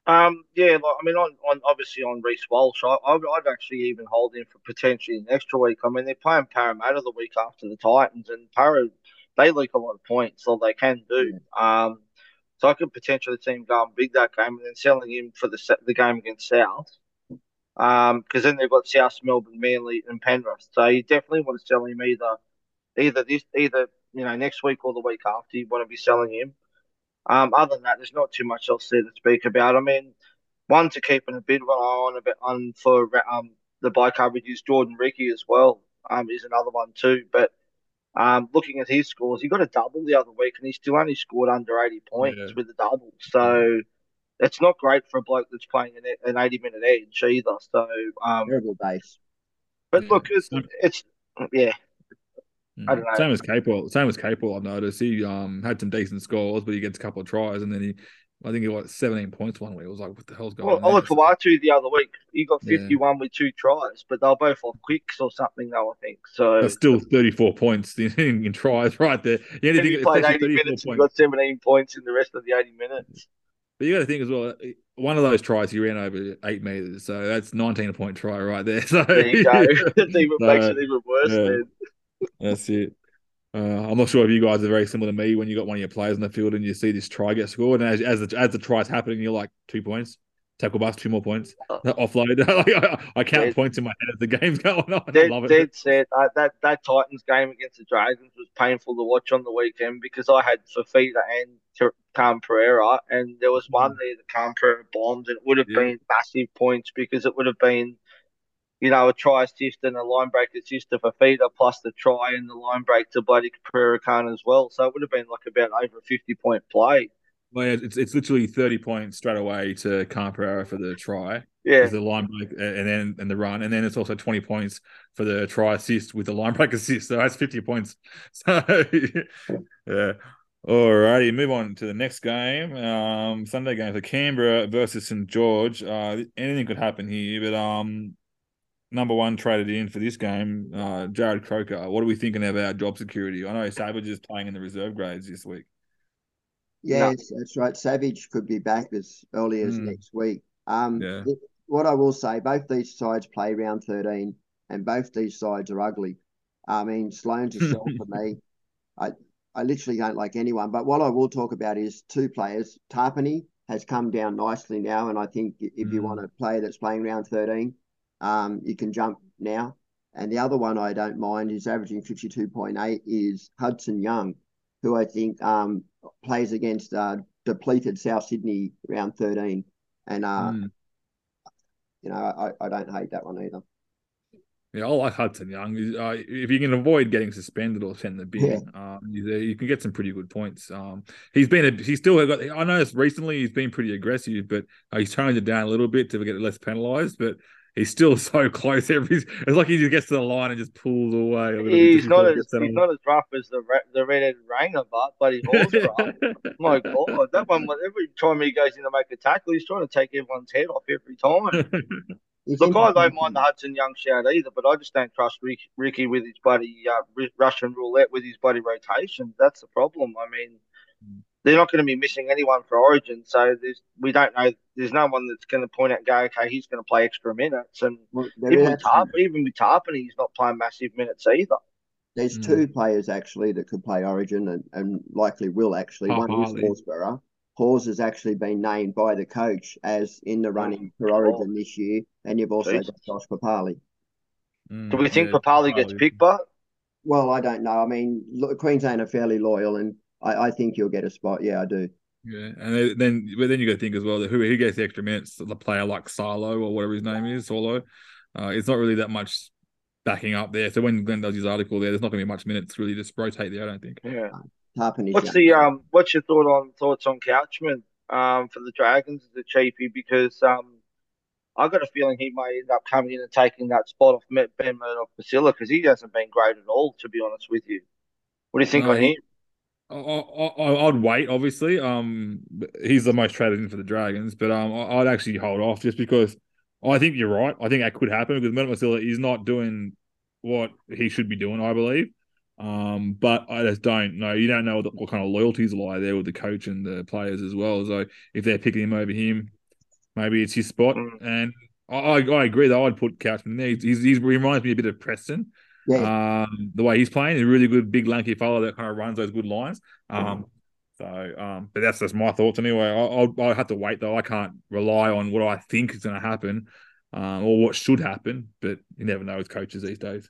Um, yeah, like, I mean, on, on obviously on Reece Walsh, I, I'd, I'd actually even hold him for potentially an extra week. I mean, they're playing Parramatta the week after the Titans, and Para they leak a lot of points, so they can do. Um, so I could potentially see him going big that game and then selling him for the the game against South. Um, because then they've got South, Melbourne, Manly, and Penrith. So you definitely want to sell him either, either this, either you know next week or the week after. You want to be selling him. Um, other than that, there's not too much else there to speak about. I mean, one to keep in a bit of an eye on a bit on for um the bike coverage is Jordan Riki as well. Um, is another one too. But um, looking at his scores, he got a double the other week, and he still only scored under 80 points yeah. with a double. So it's not great for a bloke that's playing an, an 80 minute edge either. So um, terrible base. But yeah. look, it's, it's yeah. Mm. I don't know. Same as Capewell. Same as Capewell. I've noticed he um had some decent scores, but he gets a couple of tries, and then he I think he got 17 points one week. It was like, what the hell's going well, on? Well, Kawatu the other week, he got 51 yeah. with two tries, but they were both off quicks or something, though, I think. So That's still 34 points in, in tries right there. He played 80 minutes and got 17 points in the rest of the 80 minutes. But you got to think as well, one of those tries he ran over eight meters, so that's 19 point try right there. So there you go. it even so, makes it even worse. Yeah, that's it. Uh, I'm not sure if you guys are very similar to me when you got one of your players in the field and you see this try get scored, and as as the, as the try's happening, you're like two points, tackle bust, two more points, uh, offload. I, I, count dead, points in my head as the game's going on. Dead, I love it. Dead set. Uh, that that Titans game against the Dragons was painful to watch on the weekend because I had Fifita and Khan Pereira, and there was one mm. there that Khan Pereira bombed, and it would have yeah. been massive points because it would have been you know, a try assist and a line break assist to Fifita, plus the try and the line break to bloody Pereira Khan as well. So it would have been like about over a 50 point play. Well, yeah, it's, it's literally 30 points straight away to Khan Pereira for the try. Yeah. The line break and then and the run. And then it's also 20 points for the try assist with the line break assist. So that's 50 points. So, yeah. All righty, move on to the next game. Um, Sunday game for Canberra versus St George. Uh, anything could happen here, but um, number one traded in for this game, uh, Jarrod Croker. What are we thinking about job security? I know Savage is playing in the reserve grades this week. Yeah, no. that's right. Savage could be back as early as mm. next week. Um, yeah. what I will say, both these sides play round 13 and both these sides are ugly. I mean, Sloan's a shell for me. I, I literally don't like anyone. But what I will talk about is two players. Tapine has come down nicely now, and I think if mm. you want a player that's playing round 13, um, you can jump now. And the other one I don't mind is averaging 52.8 is Hudson Young, who I think um, plays against uh, depleted South Sydney round 13. And, uh, mm. you know, I, I don't hate that one either. Yeah, I like Hudson Young. Uh, if you can avoid getting suspended or sent in the bin, yeah. um, you can get some pretty good points. Um, he's been a, he's still got. I noticed recently he's been pretty aggressive, but uh, he's toned it down a little bit to get less penalised. But he's still so close. Every it's like he just gets to the line and just pulls away. He's not as he's not as rough as the the red-headed Ranger, but but he holds rough. My God, that one every time he goes in to make a tackle, he's trying to take everyone's head off every time. Look, I don't mind the Hudson Young shout either, but I just don't trust Rick, Ricky with his bloody uh, Russian roulette with his bloody rotation. That's the problem. I mean, they're not going to be missing anyone for Origin, so there's we don't know. There's no one that's going to point out, go, okay, he's going to play extra minutes, and well, even with Tarp, even with Tapine, he's not playing massive minutes either. There's mm. two players actually that could play Origin and, and likely will actually. Oh, One Harley. is Horsburgh. Hawes has actually been named by the coach as in the running for Origin this year, and you've also Jeez. got Josh Papalii. Mm, Do we think yeah, Papalii gets picked, but? Well, I don't know. I mean, look, Queensland are fairly loyal, and I, I think you'll get a spot. Yeah, I do. Yeah, and then but then you got to think as well that who who gets the extra minutes, the player like Silo or whatever his name is, Solo. Uh, it's not really that much backing up there. So when Glen does his article there, there's not going to be much minutes really just rotate there. I don't think. Yeah. What's the um? What's your thought on thoughts on Couchman um for the Dragons as a cheapie? Because um, I got a feeling he may end up coming in and taking that spot off Ben Murdoch Basila because he hasn't been great at all, to be honest with you. What do you think no, on him? I, would wait. Obviously, um, he's the most traded in for the Dragons, but um, I'd actually hold off just because I think you're right. I think that could happen because Masila is not doing what he should be doing. I believe. Um, but I just don't know. You don't know what, what, kind of loyalties lie there with the coach and the players as well. So if they're picking him over him, maybe it's his spot. Mm. And I, I, agree that I'd put Couchman there. He's, he's, he reminds me a bit of Preston. Yeah. Um, the way he's playing, he's a really good, big, lanky fellow that kind of runs those good lines. Um, so, um, but that's just my thoughts anyway. I'll, I'll, have to wait though. I can't rely on what I think is going to happen, um, or what should happen. But you never know with coaches these days.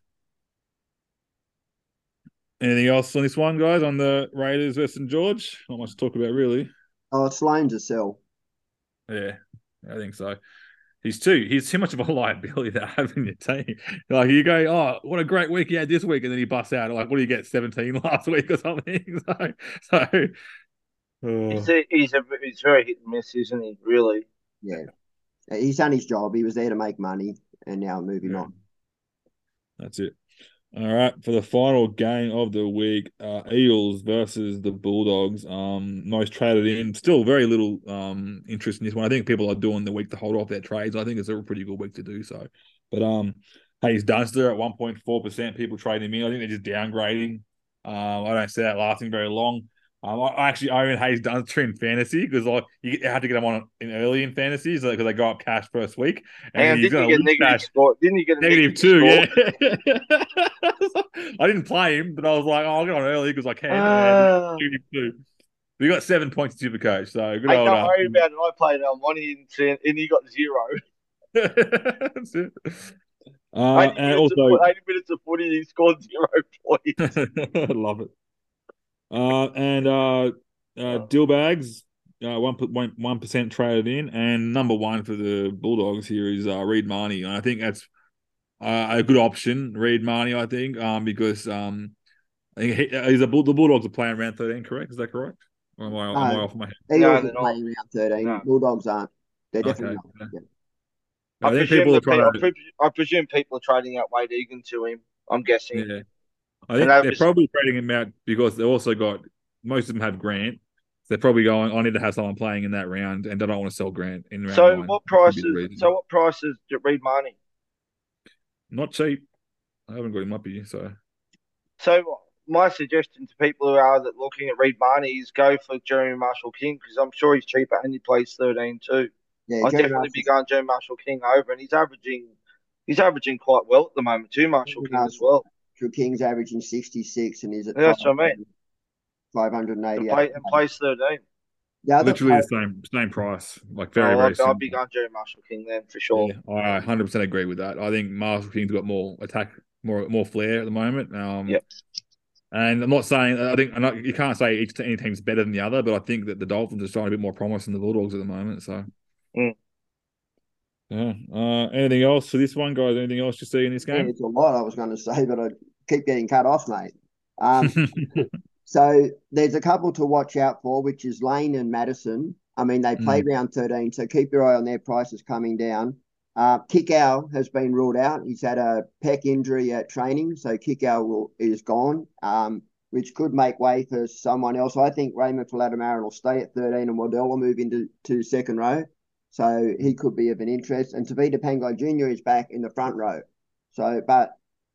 Anything else on this one, guys? On the Raiders versus St George? Not much to talk about, really. Oh, it's Sloan to sell. Yeah, I think so. He's too he's too much of a liability to have in your team. Like you go, oh, what a great week he had this week, and then he busts out like, what do you get, seventeen last week or something? So, so oh. he's a, he's a he's very hit and miss, isn't he? Really? Yeah, he's done his job. He was there to make money, and now moving yeah. on. That's it. All right, for the final game of the week, uh, Eels versus the Bulldogs. Um, most traded in, still very little um interest in this one. I think people are doing the week to hold off their trades. I think it's a pretty good week to do so. But um, Haze Dunster at one point four percent. People trading him in. I think they're just downgrading. Um, I don't see that lasting very long. Um, I actually own Haze Dunster in fantasy because like you had to get him on in early in fantasy because so, they go up cash first week. And, and didn't you get negative score? Didn't you get a negative, negative two? Yeah. I didn't play him, but I was like, oh, I'll get on early because I can. Uh... We got seven points to Supercoach, so good hey, old. Don't worry about it. I played El Money and, and he got zero. That's it. Uh, and also, of, 80 minutes of footy, he scored zero points. I love it. Uh, and uh, uh, Dill bags, uh, one one percent traded in, and number one for the Bulldogs here is uh, Reed Mahoney, and I think that's uh, a good option, Reed Mahoney. I think, um, because um, I think he, he's a bull, the Bulldogs are playing round thirteen, correct? Is that correct? Or am I, am I off my head? Eagles no, are playing round thirteen. No. Bulldogs aren't. They're definitely okay. not. Yeah. I, I, presume people are people, I presume people are trading out Wade Egan to him. I'm guessing. Yeah. I think they're probably trading him out because they also got most of them have Grant. they're probably going. I need to have someone playing in that round, and I don't want to sell Grant in round. So nine. what prices? So what prices do Reed Mahoney? Not cheap. I haven't got him up here, so. So my suggestion to people who are that looking at Reed Mahoney is go for Jeremy Marshall King because I'm sure he's cheaper and he plays 13 too. Yeah, I'd definitely Marshall. be going Jeremy Marshall King over, and he's averaging he's averaging quite well at the moment too. Marshall King as well. King's averaging 66 and he's at yeah, that's what I mean. 580 and, play, and plays 13. Yeah, literally the same same price, like very oh, very. I'd, I'd be going Jerry Marshall King then for sure. Yeah, I 100 percent agree with that. I think Marshall King's got more attack, more more flair at the moment. Um, yep. And I'm not saying I think not, you can't say each any team's better than the other, but I think that the Dolphins are showing a bit more promise than the Bulldogs at the moment. So. Mm. Yeah. Uh, anything else for this one, guys? Anything else you see in this game? Yeah, it's a lot I was going to say, but I keep getting cut off, mate. Um, so there's a couple to watch out for, which is Lane and Matterson. I mean, they played mm. round 13, so keep your eye on their prices coming down. Uh, Kikau has been ruled out. He's had a pec injury at training, so Kikau will, is gone, um, which could make way for someone else. I think Raymond Faitala-Mariner will stay at 13 and Waddell will move into to second row. So he could be of an interest. And Tevita Pangai Jr. is back in the front row. So, but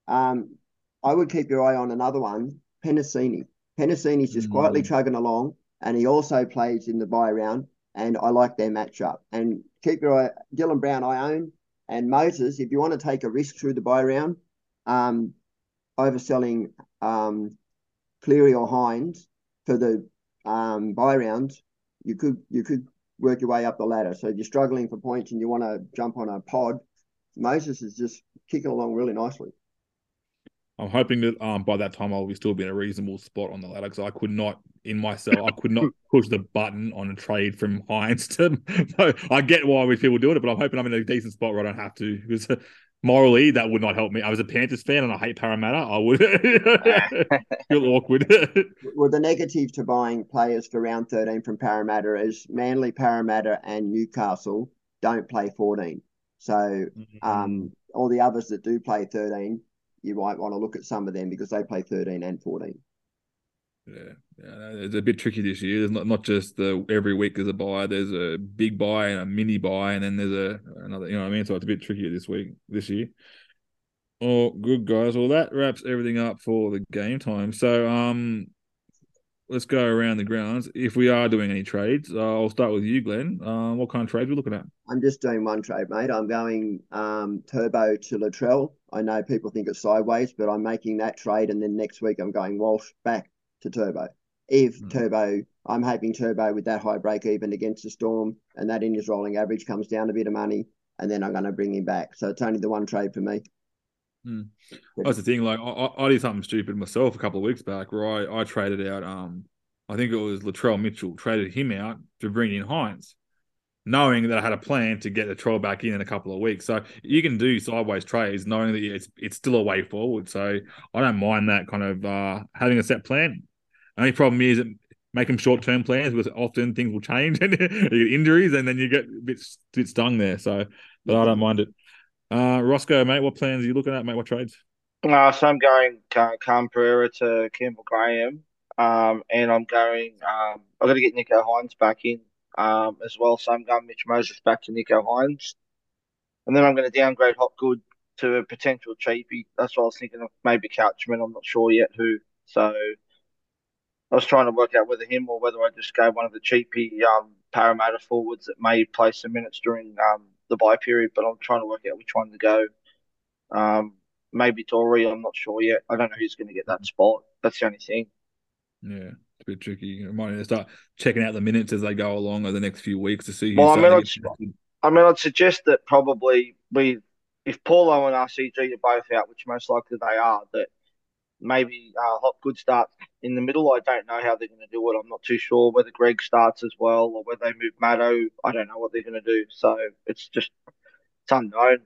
um, I would keep your eye on another one, Penisini. Penisini's just mm. quietly chugging along, and he also plays in the bye round, and I like their matchup. And keep your eye, Dylan Brown, I own, and Moses. If you want to take a risk through the bye round, um, overselling um, Cleary or Hynes for the um, bye rounds, you could you could work your way up the ladder. So if you're struggling for points and you want to jump on a pod, Moses is just kicking along really nicely. I'm hoping that um, by that time I'll be still be in a reasonable spot on the ladder because I could not in myself I could not push the button on a trade from Hynes to. I get why we people doing it, but I'm hoping I'm in a decent spot where I don't have to because morally that would not help me. I was a Panthers fan and I hate Parramatta. I would feel awkward. well, the negative to buying players for round 13 from Parramatta is Manly, Parramatta, and Newcastle don't play 14. So mm-hmm. um, all the others that do play 13 you might want to look at some of them because they play 13 and 14. Yeah, yeah, it's a bit tricky this year. There's not not just the every week there's a bye. There's a big bye and a mini bye, and then there's a another. You know what I mean? So it's a bit trickier this week, this year. Oh, good guys. Well, that wraps everything up for the game time. So, um, let's go around the grounds. If we are doing any trades, uh, I'll start with you, Glen. Um, what kind of trades are we looking at? I'm just doing one trade, mate. I'm going um, Turbo to Latrell. I know people think it's sideways, but I'm making that trade, and then next week I'm going Walsh back to Turbo. If mm. Turbo, I'm hoping Turbo with that high break even against the Storm, and that in his rolling average comes down a bit of money, and then I'm going to bring him back. So it's only the one trade for me. Hmm. That's the thing. Like I, I, did something stupid myself a couple of weeks back, where I, I traded out. Um, I think it was Latrell Mitchell traded him out to bring in Hynes, knowing that I had a plan to get the troll back in in a couple of weeks. So you can do sideways trades, knowing that it's it's still a way forward. So I don't mind that kind of uh, having a set plan. Only problem is them short term plans because often things will change and you get injuries and then you get a bit, bit stung there. So, but I don't mind it. Uh, Roscoe, mate, what plans are you looking at, mate? What trades? Uh, so I'm going uh, Khan Pereira to Campbell Graham, um, and I'm going. Um, I've got to get Nicho Hynes back in um, as well. So I'm going Mitch Moses back to Nicho Hynes. and then I'm going to downgrade Hopgood to a potential cheapie. That's what I was thinking of. Maybe Couchman. I'm not sure yet who. So I was trying to work out whether him or whether I just go one of the cheapy um, Parramatta forwards that may play some minutes during um, the bye period, but I'm trying to work out which one to go. Um, maybe Tory, I'm not sure yet. I don't know who's going to get that spot. That's the only thing. Yeah, bit tricky. You might need to start checking out the minutes as they go along over the next few weeks to see. Well, I mean, I'd, I mean, I'd suggest that probably we, if Paulo and RCG are both out, which most likely they are, that maybe uh, Hopgood starts in the middle. I don't know how they're going to do it. I'm not too sure whether Greig starts as well or whether they move Matto. I don't know what they're going to do. So it's just it's unknown.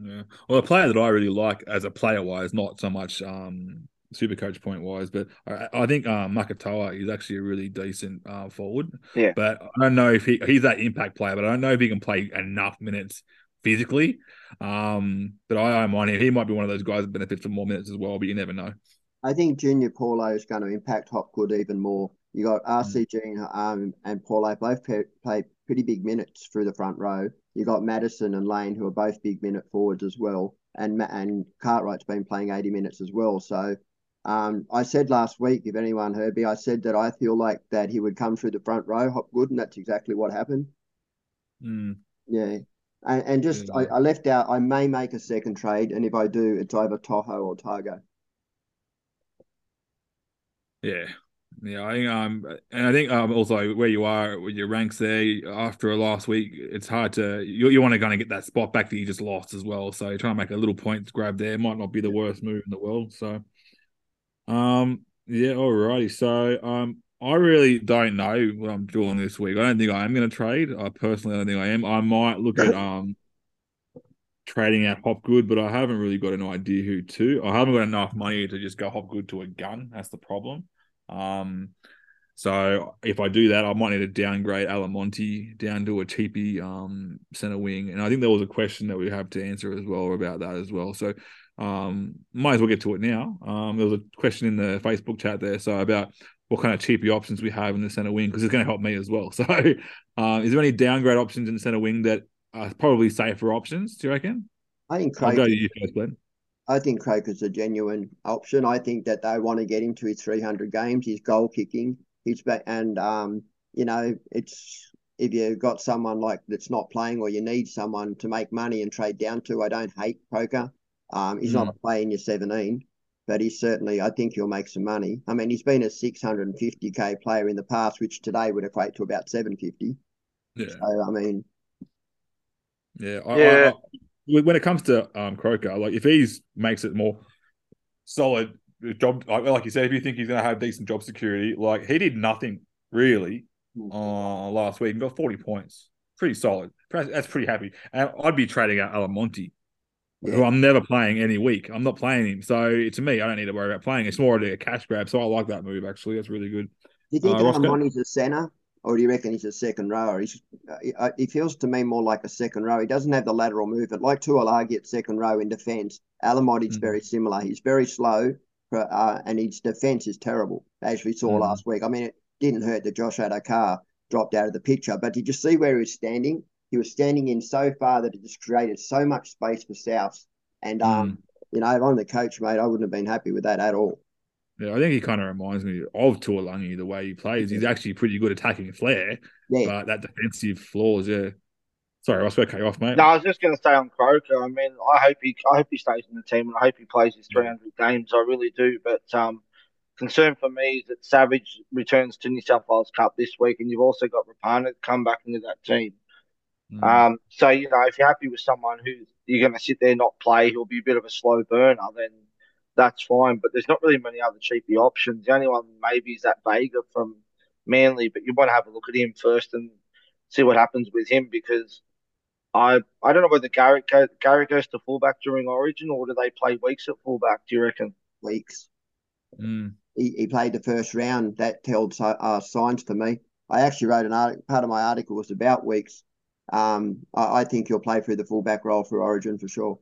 Yeah. Well, a player that I really like as a player wise, not so much um, super coach point wise, but I, I think Makatoa is actually a really decent uh, forward. Yeah. But I don't know if he, he's that impact player, but I don't know if he can play enough minutes physically. Um, but I don't mind him. He might be one of those guys that benefits from more minutes as well, but you never know. I think Junior Paulo is going to impact Hopgood even more. You got RCG mm. um, and Paulo both play pretty big minutes through the front row. You got Matterson and Lane who are both big minute forwards as well, and and Cartwright's been playing eighty minutes as well. So um, I said last week, if anyone heard me, I said that I feel like that he would come through the front row, Hopgood, and that's exactly what happened. Mm. Yeah, and, and just yeah. I, I, left out. I may make a second trade, and if I do, it's either To'o or Tago. Yeah, yeah. I think um, and I think um, also where you are with your ranks there after a last week, it's hard to you, you want to kind of get that spot back that you just lost as well. So you try to make a little point grab there might not be the worst move in the world. So, um, yeah, alrighty. So um, I really don't know what I'm doing this week. I don't think I am going to trade. I personally don't think I am. I might look at um trading out Hopgood, but I haven't really got an idea who to. I haven't got enough money to just go Hopgood to a gun. That's the problem. Um, so if I do that, I might need to downgrade Alamoti down to a cheapy um center wing. And I think there was a question that we have to answer as well about that as well. So um, might as well get to it now. Um, there was a question in the Facebook chat there, so about what kind of cheapy options we have in the center wing because it's going to help me as well. So, um, is there any downgrade options in the center wing that are probably safer options? Do you reckon? I think I'll Craig. go to you first, Glen. I think Croker's a genuine option. I think that they want to get him to his 300 games, his goal kicking, his back, and um, you know, it's if you've got someone like that's not playing or you need someone to make money and trade down to. I don't hate Croker. Um, he's not a player in your 17, but he's certainly. I think he'll make some money. I mean, he's been a 650k player in the past, which today would equate to about 750. Yeah. So I mean, Yeah, I, Yeah. I, I, when it comes to um, Croker, like if he's makes it more solid job, like, like you said, if you think he's going to have decent job security, like he did nothing really uh, last week and got forty points, pretty solid. That's that's pretty happy. And I'd be trading out Alamoti, who I'm never playing any week. I'm not playing him, so to me, I don't need to worry about playing. It's more of a cash grab. So I like that move actually. That's really good. Do you think Uh, Armani's a centre, or do you reckon he's a second rower? He's, uh, he feels to me more like a second row. He doesn't have the lateral movement like Tuolagi at second row in defence. Alamoti's Mhm. very similar. He's very slow, uh, and his defence is terrible, as we saw Mhm. last week. I mean, it didn't hurt that Josh Addo-Carr dropped out of the picture, but did you see where he was standing? He was standing in so far that it just created so much space for South. And um, you know, if I'm the coach, mate, I wouldn't have been happy with that at all. Yeah, I think he kind of reminds me of Tuolangi the way he plays. He's actually pretty good attacking flair, Yeah, but that defensive flaws, yeah. Sorry, I was to cut you off, mate. No, I was just going to say on Croker. I mean, I hope he, I hope he stays in the team, and I hope he plays his 300 games. I really do. But um, concern for me is that Savage returns to New South Wales Cup this week, and you've also got Rapana come back into that team. Mm. Um, so you know, if you're happy with someone who you're going to sit there not play, who'll be a bit of a slow burner, then that's fine. But there's not really many other cheapy options. The only one maybe is that Vega from Manly, but you want to have a look at him first and see what happens with him because I I don't know whether Garrick go, Garrick goes to fullback during Origin or do they play Weekes at fullback? Do you reckon? Weekes. Mm. he, he played the first round. That told si- uh, signs to me. I actually wrote an article. Part of my article was about Weekes. Um, I, I think he'll play through the fullback role for Origin for sure.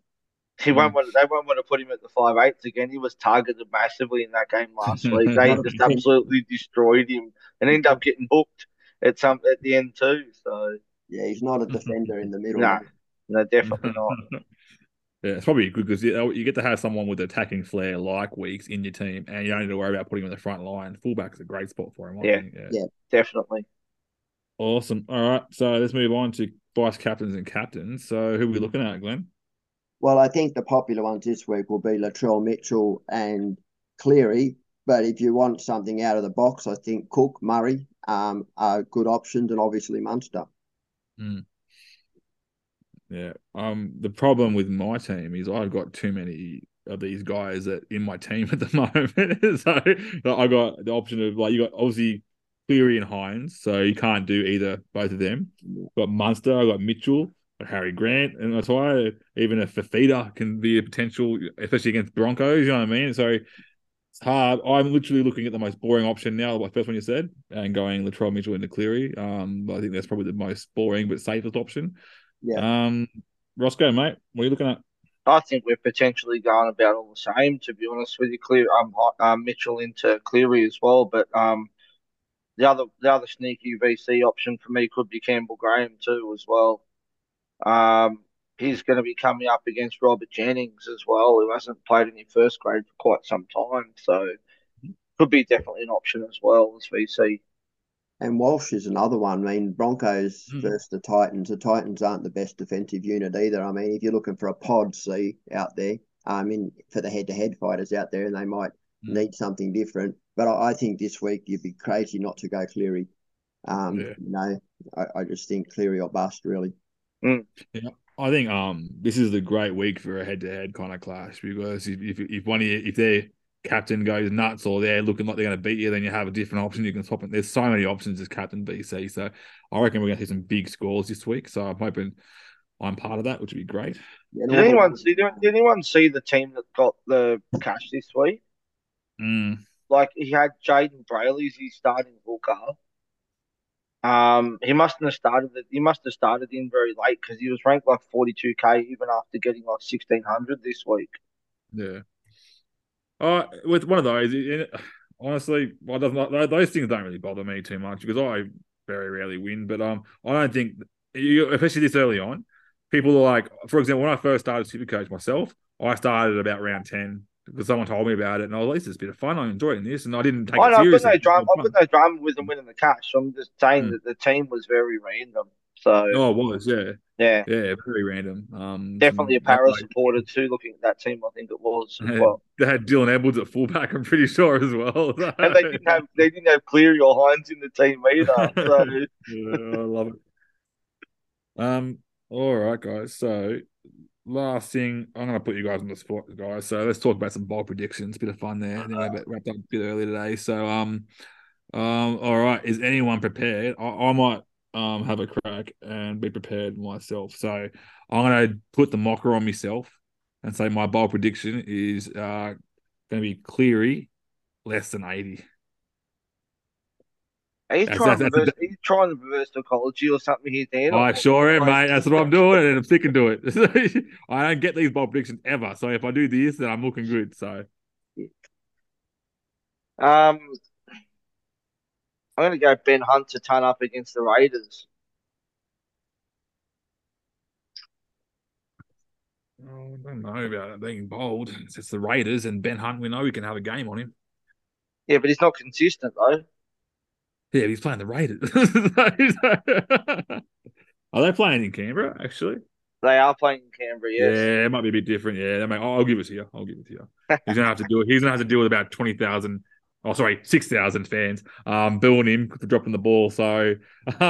He won't want, they won't want to put him at the five eighths again. He was targeted massively in that game last week. They just absolutely destroyed him and ended up getting hooked at some at the end too. So Yeah, he's not a defender in the middle. No. no, definitely not. Yeah, it's probably good because you, you get to have someone with attacking flair like Weekes in your team, and you don't need to worry about putting him in the front line. Fullback's a great spot for him. Yeah. yeah. Yeah. Definitely. Awesome. All right, so let's move on to vice captains and captains. So who are we looking at, Glen? Well, I think the popular ones this week will be Latrell Mitchell and Cleary. But if you want something out of the box, I think Cook, Murray um, are good options, and obviously Munster. Yeah. Um. The problem with my team is I've got too many of these guys that in my team at the moment. so I got the option of like you got obviously Cleary and Hynes, so you can't do either both of them. got Munster, I got Mitchell, got Harry Grant, and that's why even a Fifita can be a potential, especially against Broncos. You know what I mean? So it's hard. I'm literally looking at the most boring option now, the first one you said, and going Latrell Mitchell into Cleary. Um, but I think that's probably the most boring but safest option. Yeah. Um, Roscoe, mate, what are you looking at? I think we're potentially going about all the same. To be honest with you, Clear um, um Mitchell into Cleary as well, but um. The other, the other sneaky VC option for me could be Campbell Graham too, as well. Um, he's going to be coming up against Robert Jennings as well, who hasn't played any first grade for quite some time. So, could be definitely an option as well as VC. And Walsh is another one. I mean, Broncos Hmm. versus the Titans. The Titans aren't the best defensive unit either. I mean, if you're looking for a pod C out there, I mean, for the head-to-head fighters out there, and they might Hmm. need something different. But I, I think this week you'd be crazy not to go Cleary. Um, Yeah. you know, I, I just think Cleary or bust really. I think um this is the great week for a head-to-head kind of clash because if if, if one of you, if their captain goes nuts or they're looking like they're going to beat you, then you have a different option you can swap. it. There's so many options as captain BC, so I reckon we're going to see some big scores this week. So I'm hoping I'm part of that, which would be great. Yeah, Did anyone see? Did anyone see the team that got the cash this week? Mm. Like he had Jayden Brailey as his starting hooker. Um, he mustn't have started. He must have started in very late because he was ranked like 42k even after getting like 1600 this week. Yeah. Uh, with one of those, it, honestly, well, those things don't really bother me too much because I very rarely win. But um, I don't think, especially this early on, people are like, for example, when I first started Supercoach myself, I started about round ten because someone told me about it, and I was like, "This is a bit of fun. I'm enjoying this," and I didn't take I it know, I've seriously. got no drama. I've got no drama with them winning the cash. I'm just saying Mm. that the team was very random. So Oh, it was yeah, yeah, yeah, very random. Um, definitely a Paris supporter too. Looking at that team, I think it was as They had, well. they had Dylan Edwards at fullback. I'm pretty sure as well. And they didn't have they didn't have Cleary or Hynes in the team either. So yeah, I love it. Um, all right, guys. So, last thing, I'm going to put you guys on the spot, guys. So let's talk about some bold predictions. Bit of fun there. Think we wrapped up a bit early today. So, um, um, all right. Is anyone prepared? I, I might um have a crack and be prepared myself. So I'm going to put the mocker on myself and say my bold prediction is uh going to be Cleary less than 80. He's That's- trying to that's- reverse, he's trying to reverse psychology or something here, Dan. I sure am, mate. That's what I'm doing, and I'm sticking to it. I don't get these bold predictions ever. So if I do this, then I'm looking good. So Um, I'm going to go Ben Hunt to turn up against the Raiders. oh, I don't know about being bold. It's the Raiders and Ben Hunt. We know we can have a game on him. Yeah, but he's not consistent though. Yeah, he's playing the Raiders. Are they playing in Canberra? Actually, They are playing in Canberra, yes. yeah, it might be a bit different. Yeah, I mean, I'll, I'll give it to you. I'll give it to you. He's gonna have to do it. He's gonna have to deal with about twenty thousand. Oh, sorry, six thousand fans. Um, booing him for dropping the ball. So.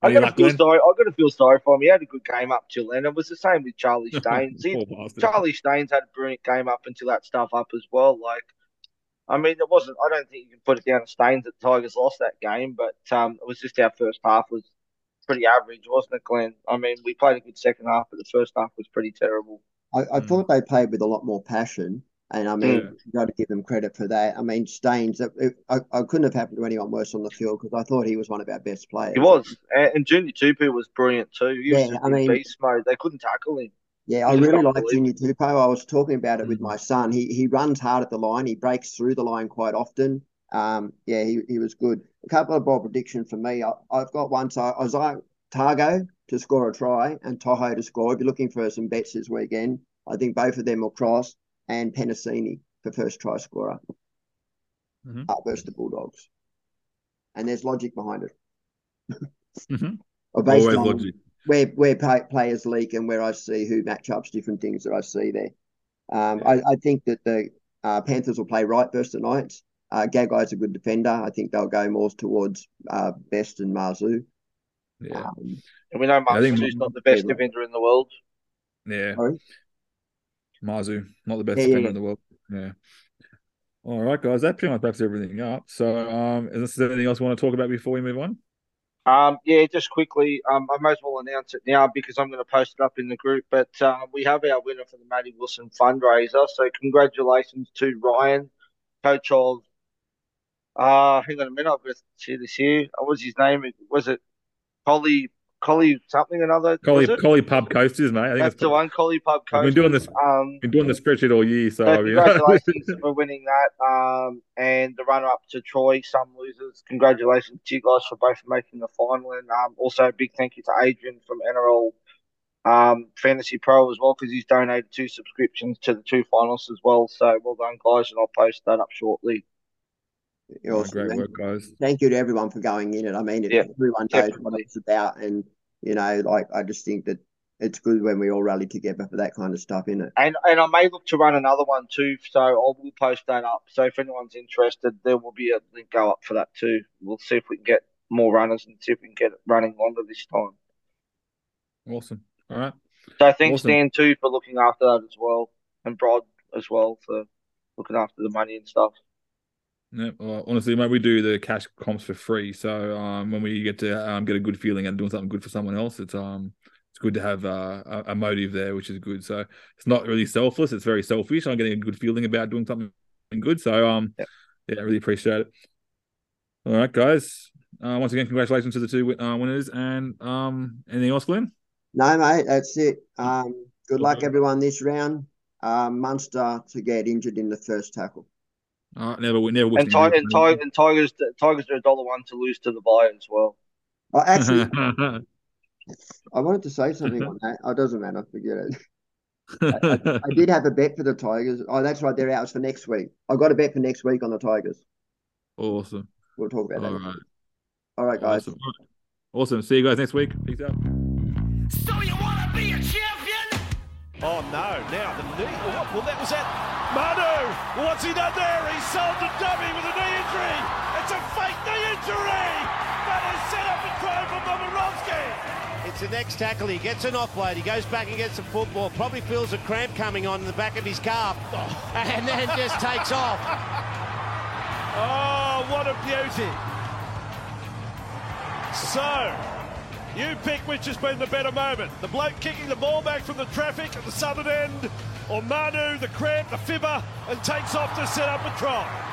I Any gotta feel sorry. I gotta feel sorry for him. He had a good game up till then. It was the same with Charlie Staines. He, Charlie Staines had a brilliant game up until that stuff up as well. Like, I mean, it wasn't. I don't think you can put it down to Staines that the Tigers lost that game, but um, it was just our first half was pretty average, wasn't it, Glen? I mean, we played a good second half, but the first half was pretty terrible. I, I Mm. thought they played with a lot more passion, and I mean, Yeah. you got to give them credit for that. I mean, Staines, it, it, I, I couldn't have happened to anyone worse on the field because I thought he was one of our best players. He was, and, and Junior Tupou was brilliant too. He was Yeah, just I mean- beast mode. They couldn't tackle him. Yeah, I really like. Junior Tupou. I was talking about it with Mhm. my son. He he runs hard at the line. He breaks through the line quite often. Um, yeah, he, he was good. A couple of ball predictions for me. I, I've got one. So I was like Tago to score a try and To'o to score. If you're looking for some bets this weekend, I think both of them will cross and Penisini for first try scorer Mhm. uh, versus the Bulldogs. And there's logic behind it. Mhm. Based Always on logic. Where where pay, players leak and where I see who matchups, different things that I see there. Um, I, I think that the uh, Panthers will play right versus the Knights. Uh, Gagai's a good defender. I think they'll go more towards uh, Best and Marzhew. Yeah, Um, And we know I think- Marzhew's not the best Yeah. defender in the world. yeah. sorry? Marzhew, not the best Yeah, yeah, defender yeah. in the world. Yeah. All right, guys, that pretty much wraps everything up. So, um, is there anything else you want to talk about before we move on? Um, yeah, just quickly, um, I might as well announce it now because I'm going to post it up in the group. But uh, we have our winner for the Matty Wilson fundraiser. So congratulations to Ryan, coach of. Uh, hang on a minute, I've got to see this here. What was his name? Was it Collie Collie something another? Collie? Collie Pub Coasters, mate. I think That's it's the one, Collie Pub I've been doing this. Um, Been doing the spreadsheet all year, so so I mean, congratulations for winning that. Um, and the runner up to Troy, some losers. Congratulations to you guys for both making the final. And um, also a big thank you to Adrian from NRL um, Fantasy Pro as well, because he's donated two subscriptions to the two finalists as well. So well done, guys. And I'll post that up shortly. Awesome. great Thank- work, guys. Thank you to everyone for going in it. I mean, Yeah, everyone knows what it's about, and you know, like I just think that it's good when we all rally together for that kind of stuff, in it? And and I may look to run another one too. So I will post that up. So if anyone's interested, there will be a link go up for that too. We'll see if we can get more runners and see if we can get it running longer this time. Awesome. All right. So thanks, Awesome. Dan, too, for looking after that as well, and Brod as well for looking after the money and stuff. Yeah, well, honestly, mate, we do the cash comps for free. So um, when we get to um, get a good feeling and doing something good for someone else, it's um it's good to have uh, a, a motive there, which is good. So it's not really selfless; it's very selfish. I'm getting a good feeling about doing something good. So um, Yeah. yeah, I really appreciate it. All right, guys. Uh, once again, congratulations to the two uh, winners. And um, anything else, Glen? No, mate, that's it. Um, good luck, everyone, this round. Um, Munster to get injured in the first tackle. Uh, never, never. And, Ti- and, Ti- and Tigers, Tigers are a dollar one to lose to the bye as well. Oh, actually, I wanted to say something on that. Oh, it doesn't matter. Forget it. I, I, I, did have a bet for the Tigers. Oh, that's right. They're out for next week. I got a bet for next week on the Tigers. Awesome. We'll talk about All that. right. All right, guys. Awesome. awesome. See you guys next week. Peace out. So you want to be a champion? Oh no! Now the knee. Oh, well, that was that. Manu, what's he done there? He sold the dummy with a knee injury. It's a fake knee injury. Manu set up a try for Momirovski. It's the next tackle. He gets an offload. He goes back and gets the football. Probably feels a cramp coming on in the back of his calf, oh. and then just takes off. Oh, what a beauty! So, you pick which has been the better moment. The bloke kicking the ball back from the traffic at the southern end, or Manu, the cramp, the fibber, and takes off to set up a try.